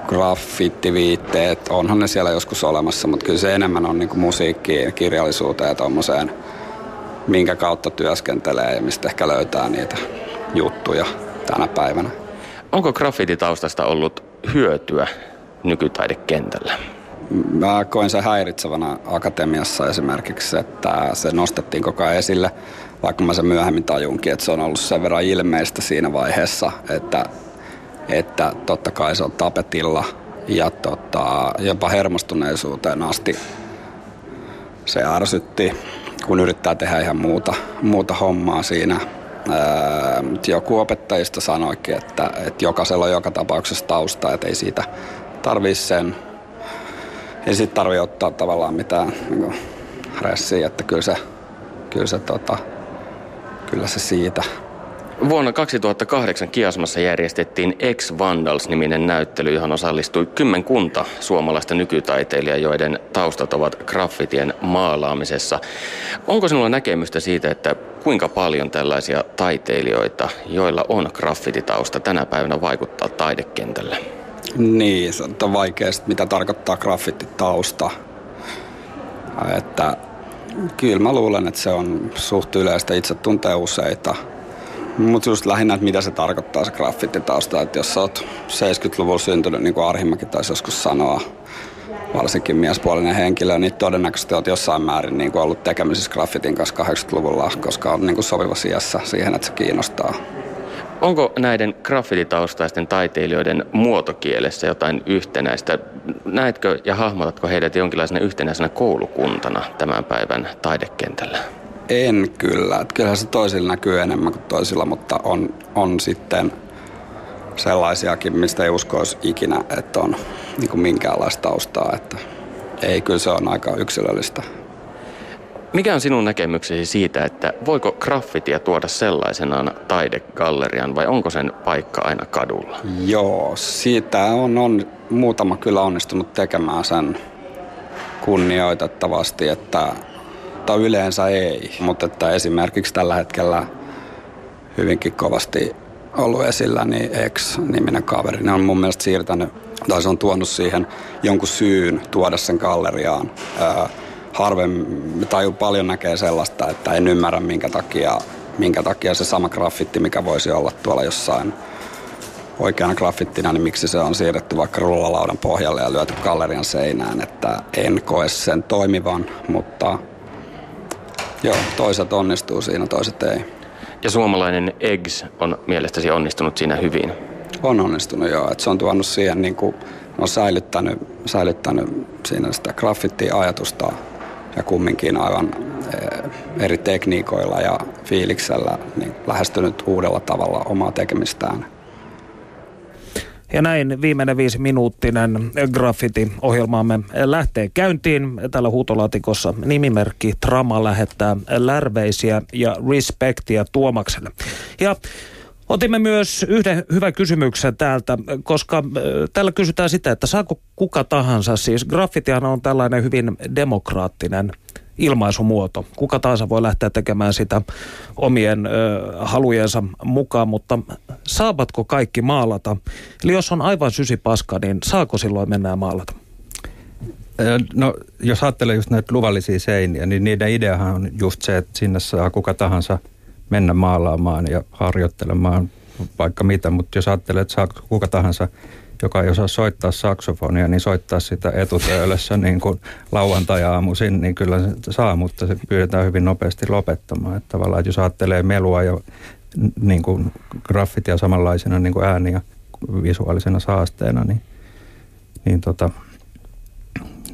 graffittiviitteet, onhan ne siellä joskus olemassa, mutta kyllä se enemmän on niinku musiikkiin, kirjallisuuteen ja tuommoiseen minkä kautta työskentelee ja mistä ehkä löytää niitä juttuja tänä päivänä. Onko graffititaustasta ollut hyötyä nykytaidekentällä? Mä koin sen häiritsevänä akatemiassa esimerkiksi, että se nostettiin koko ajan esille, vaikka mä sen myöhemmin tajunkin, että se on ollut sen verran ilmeistä siinä vaiheessa, että, että totta kai se on tapetilla ja tota, jopa hermostuneisuuteen asti se ärsytti kun yrittää tehdä ihan muuta, muuta hommaa siinä. Ää, joku opettajista sanoikin, että, että jokaisella on joka tapauksessa tausta, että ei siitä tarvii sen, ei siitä tarvii ottaa tavallaan mitään niin ressiä, että kyllä se, kyllä se, tota, kyllä se siitä. Vuonna 2008 Kiasmassa järjestettiin Ex Vandals-niminen näyttely, johon osallistui kymmenkunta suomalaista nykytaiteilijaa, joiden taustat ovat graffitien maalaamisessa. Onko sinulla näkemystä siitä, että kuinka paljon tällaisia taiteilijoita, joilla on graffititausta tänä päivänä vaikuttaa taidekentällä? Niin, se on vaikea, mitä tarkoittaa graffititausta. Että kyllä mä luulen, että se on suht yleistä. Itse tuntee useita – mutta just lähinnä, että mitä se tarkoittaa se graffititausta, että jos sä oot 70-luvulla syntynyt, niin kuin Arhimäkin taisi joskus sanoa, varsinkin miespuolinen henkilö, niin todennäköisesti olet jossain määrin niin ollut tekemisissä graffitin kanssa 80-luvulla, koska on niin kuin sopiva sijassa siihen, että se kiinnostaa. Onko näiden graffititaustaisten taiteilijoiden muotokielessä jotain yhtenäistä? Näetkö ja hahmotatko heidät jonkinlaisena yhtenäisenä koulukuntana tämän päivän taidekentällä? En kyllä. Että kyllähän se toisilla näkyy enemmän kuin toisilla, mutta on, on sitten sellaisiakin, mistä ei uskoisi ikinä, että on niin minkäänlaista taustaa. Että ei, kyllä se on aika yksilöllistä. Mikä on sinun näkemyksesi siitä, että voiko graffitia tuoda sellaisenaan taidegallerian vai onko sen paikka aina kadulla? Joo, siitä on, on muutama kyllä onnistunut tekemään sen kunnioitettavasti, että mutta yleensä ei. Mutta että esimerkiksi tällä hetkellä hyvinkin kovasti ollut esillä, niin X-niminen kaveri, ne on mun mielestä siirtänyt, tai se on tuonut siihen jonkun syyn tuoda sen galleriaan. Harvemmin, tai paljon näkee sellaista, että en ymmärrä minkä takia, minkä takia se sama graffitti, mikä voisi olla tuolla jossain oikeana graffittina, niin miksi se on siirretty vaikka rullalaudan pohjalle ja lyöty gallerian seinään, että en koe sen toimivan, mutta Joo, toiset onnistuu siinä, toiset ei. Ja suomalainen Eggs on mielestäsi onnistunut siinä hyvin? On onnistunut joo, että se on tuonut siihen niin kuin, on säilyttänyt, säilyttänyt siinä sitä graffiti-ajatusta ja kumminkin aivan eh, eri tekniikoilla ja fiiliksellä niin lähestynyt uudella tavalla omaa tekemistään. Ja näin viimeinen viisi minuuttinen graffiti-ohjelmaamme lähtee käyntiin. Tällä huutolaatikossa nimimerkki Trama lähettää lärveisiä ja respektiä Tuomakselle. Ja Otimme myös yhden hyvän kysymyksen täältä, koska äh, täällä kysytään sitä, että saako kuka tahansa, siis graffitihan on tällainen hyvin demokraattinen ilmaisumuoto. Kuka tahansa voi lähteä tekemään sitä omien ö, halujensa mukaan, mutta saavatko kaikki maalata? Eli jos on aivan sysipaska, niin saako silloin mennä maalata? No, jos ajattelee just näitä luvallisia seiniä, niin niiden ideahan on just se, että sinne saa kuka tahansa mennä maalaamaan ja harjoittelemaan vaikka mitä, mutta jos ajattelee, että saa kuka tahansa joka ei osaa soittaa saksofonia, niin soittaa sitä etutöölössä niin kuin lauantai-aamuisin, niin kyllä se saa, mutta se pyydetään hyvin nopeasti lopettamaan. Että tavallaan, että jos ajattelee melua ja niin kuin graffitia samanlaisena niin kuin ääni- ja visuaalisena saasteena, niin, niin tota,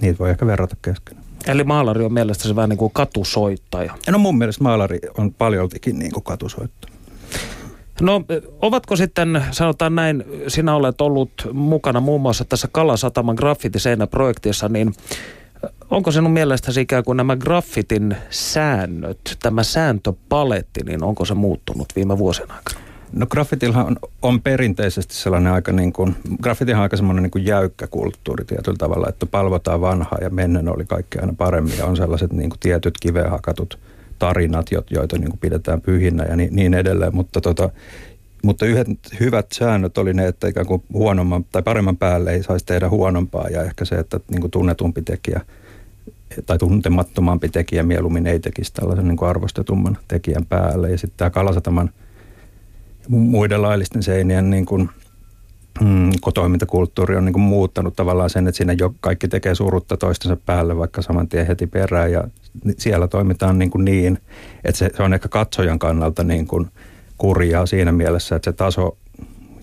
niitä voi ehkä verrata keskenään. Eli maalari on mielestäni vähän niin kuin katusoittaja. No mun mielestä maalari on paljoltikin niin kuin katusoittaja. No ovatko sitten, sanotaan näin, sinä olet ollut mukana muun muassa tässä Kalasataman graffitiseinäprojektissa, niin onko sinun mielestäsi ikään kuin nämä graffitin säännöt, tämä sääntöpaletti, niin onko se muuttunut viime vuosien aikana? No graffitillahan on, on perinteisesti sellainen aika niin kuin, graffitihan on aika semmoinen niin kuin jäykkä kulttuuri tietyllä tavalla, että palvotaan vanhaa ja mennen oli kaikki aina paremmin ja on sellaiset niin kuin tietyt kiveen hakatut tarinat, joita niin kuin pidetään pyhinä ja niin, niin edelleen, mutta tota, mutta yhdet hyvät säännöt oli ne, että ikään kuin huonomman tai paremman päälle ei saisi tehdä huonompaa ja ehkä se, että niin kuin tunnetumpi tekijä tai tuntemattomampi tekijä mieluummin ei tekisi tällaisen niin kuin arvostetumman tekijän päälle. Ja sitten tämä Kalasataman muiden laillisten seinien niin kuin, mm, toimintakulttuuri on niin kuin muuttanut tavallaan sen, että siinä jo kaikki tekee surutta toistensa päälle vaikka saman tien heti perään. Ja siellä toimitaan niin, kuin niin että se, se on ehkä katsojan kannalta niin kuin kurjaa siinä mielessä, että se taso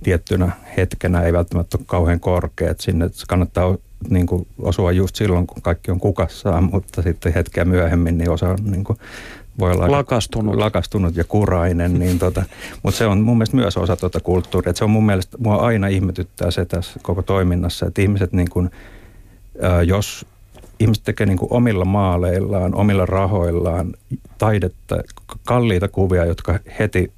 tiettynä hetkenä ei välttämättä ole kauhean korkea, että sinne kannattaa niin kuin osua just silloin, kun kaikki on kukassaan, mutta sitten hetkeä myöhemmin niin osa on niin kuin voi olla lakastunut, lakastunut ja kurainen, niin tota, mutta se on mun mielestä myös osa tuota kulttuuria. Et se on mun mielestä, mua aina ihmetyttää se tässä koko toiminnassa, että ihmiset niin kuin, jos ihmiset tekee niin omilla maaleillaan, omilla rahoillaan taidetta, kalliita kuvia, jotka heti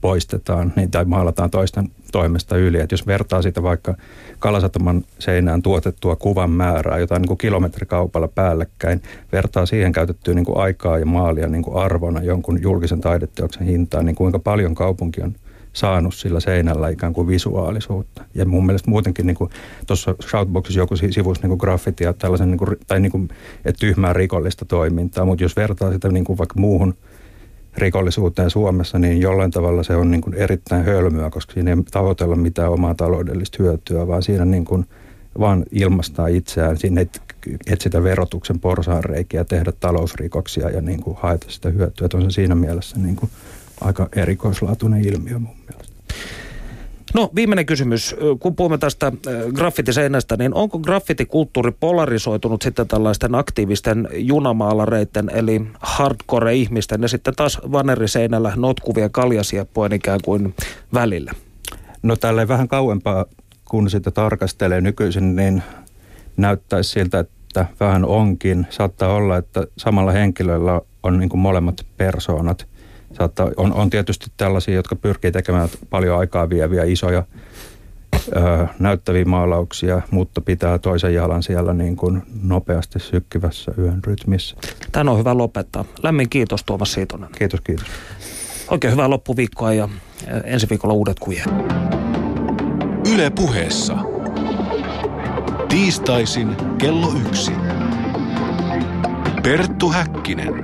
poistetaan niin, tai maalataan toisten toimesta yli. Et jos vertaa sitä vaikka Kalasataman seinään tuotettua kuvan määrää, jotain niin kuin kilometrikaupalla päällekkäin, vertaa siihen käytettyä niin kuin aikaa ja maalia niin kuin arvona jonkun julkisen taideteoksen hintaan, niin kuinka paljon kaupunki on saanut sillä seinällä ikään kuin visuaalisuutta. Ja mun mielestä muutenkin niin tuossa Shoutboxissa joku sivuus niin graffiti ja tällaisen, niin kuin, tai niin kuin, että tyhmää rikollista toimintaa, mutta jos vertaa sitä niin kuin vaikka muuhun rikollisuuteen Suomessa, niin jollain tavalla se on niin kuin erittäin hölmöä, koska siinä ei tavoitella mitään omaa taloudellista hyötyä, vaan siinä niin kuin vaan ilmastaa itseään. Siinä ei etsitä verotuksen porsaanreikiä, tehdä talousrikoksia ja niin kuin haeta sitä hyötyä. Että on se siinä mielessä niin kuin aika erikoislaatuinen ilmiö mun mielestä. No viimeinen kysymys. Kun puhumme tästä graffitiseinästä, niin onko graffitikulttuuri polarisoitunut sitten tällaisten aktiivisten junamaalareiden, eli hardcore-ihmisten ja sitten taas vaneriseinällä notkuvia kaljasieppojen ikään kuin välillä? No tälle vähän kauempaa, kun sitä tarkastelee nykyisin, niin näyttäisi siltä, että vähän onkin. Saattaa olla, että samalla henkilöllä on niin kuin molemmat persoonat – Saattaa, on, on tietysti tällaisia, jotka pyrkii tekemään paljon aikaa vieviä isoja ö, näyttäviä maalauksia, mutta pitää toisen jalan siellä niin kuin nopeasti sykkivässä yön rytmissä. Tämä on hyvä lopettaa. Lämmin kiitos Tuomas Siitonen. Kiitos, kiitos. Oikein hyvää loppuviikkoa ja ensi viikolla uudet kujat. Yle puheessa. Tiistaisin kello yksi. Perttu Häkkinen.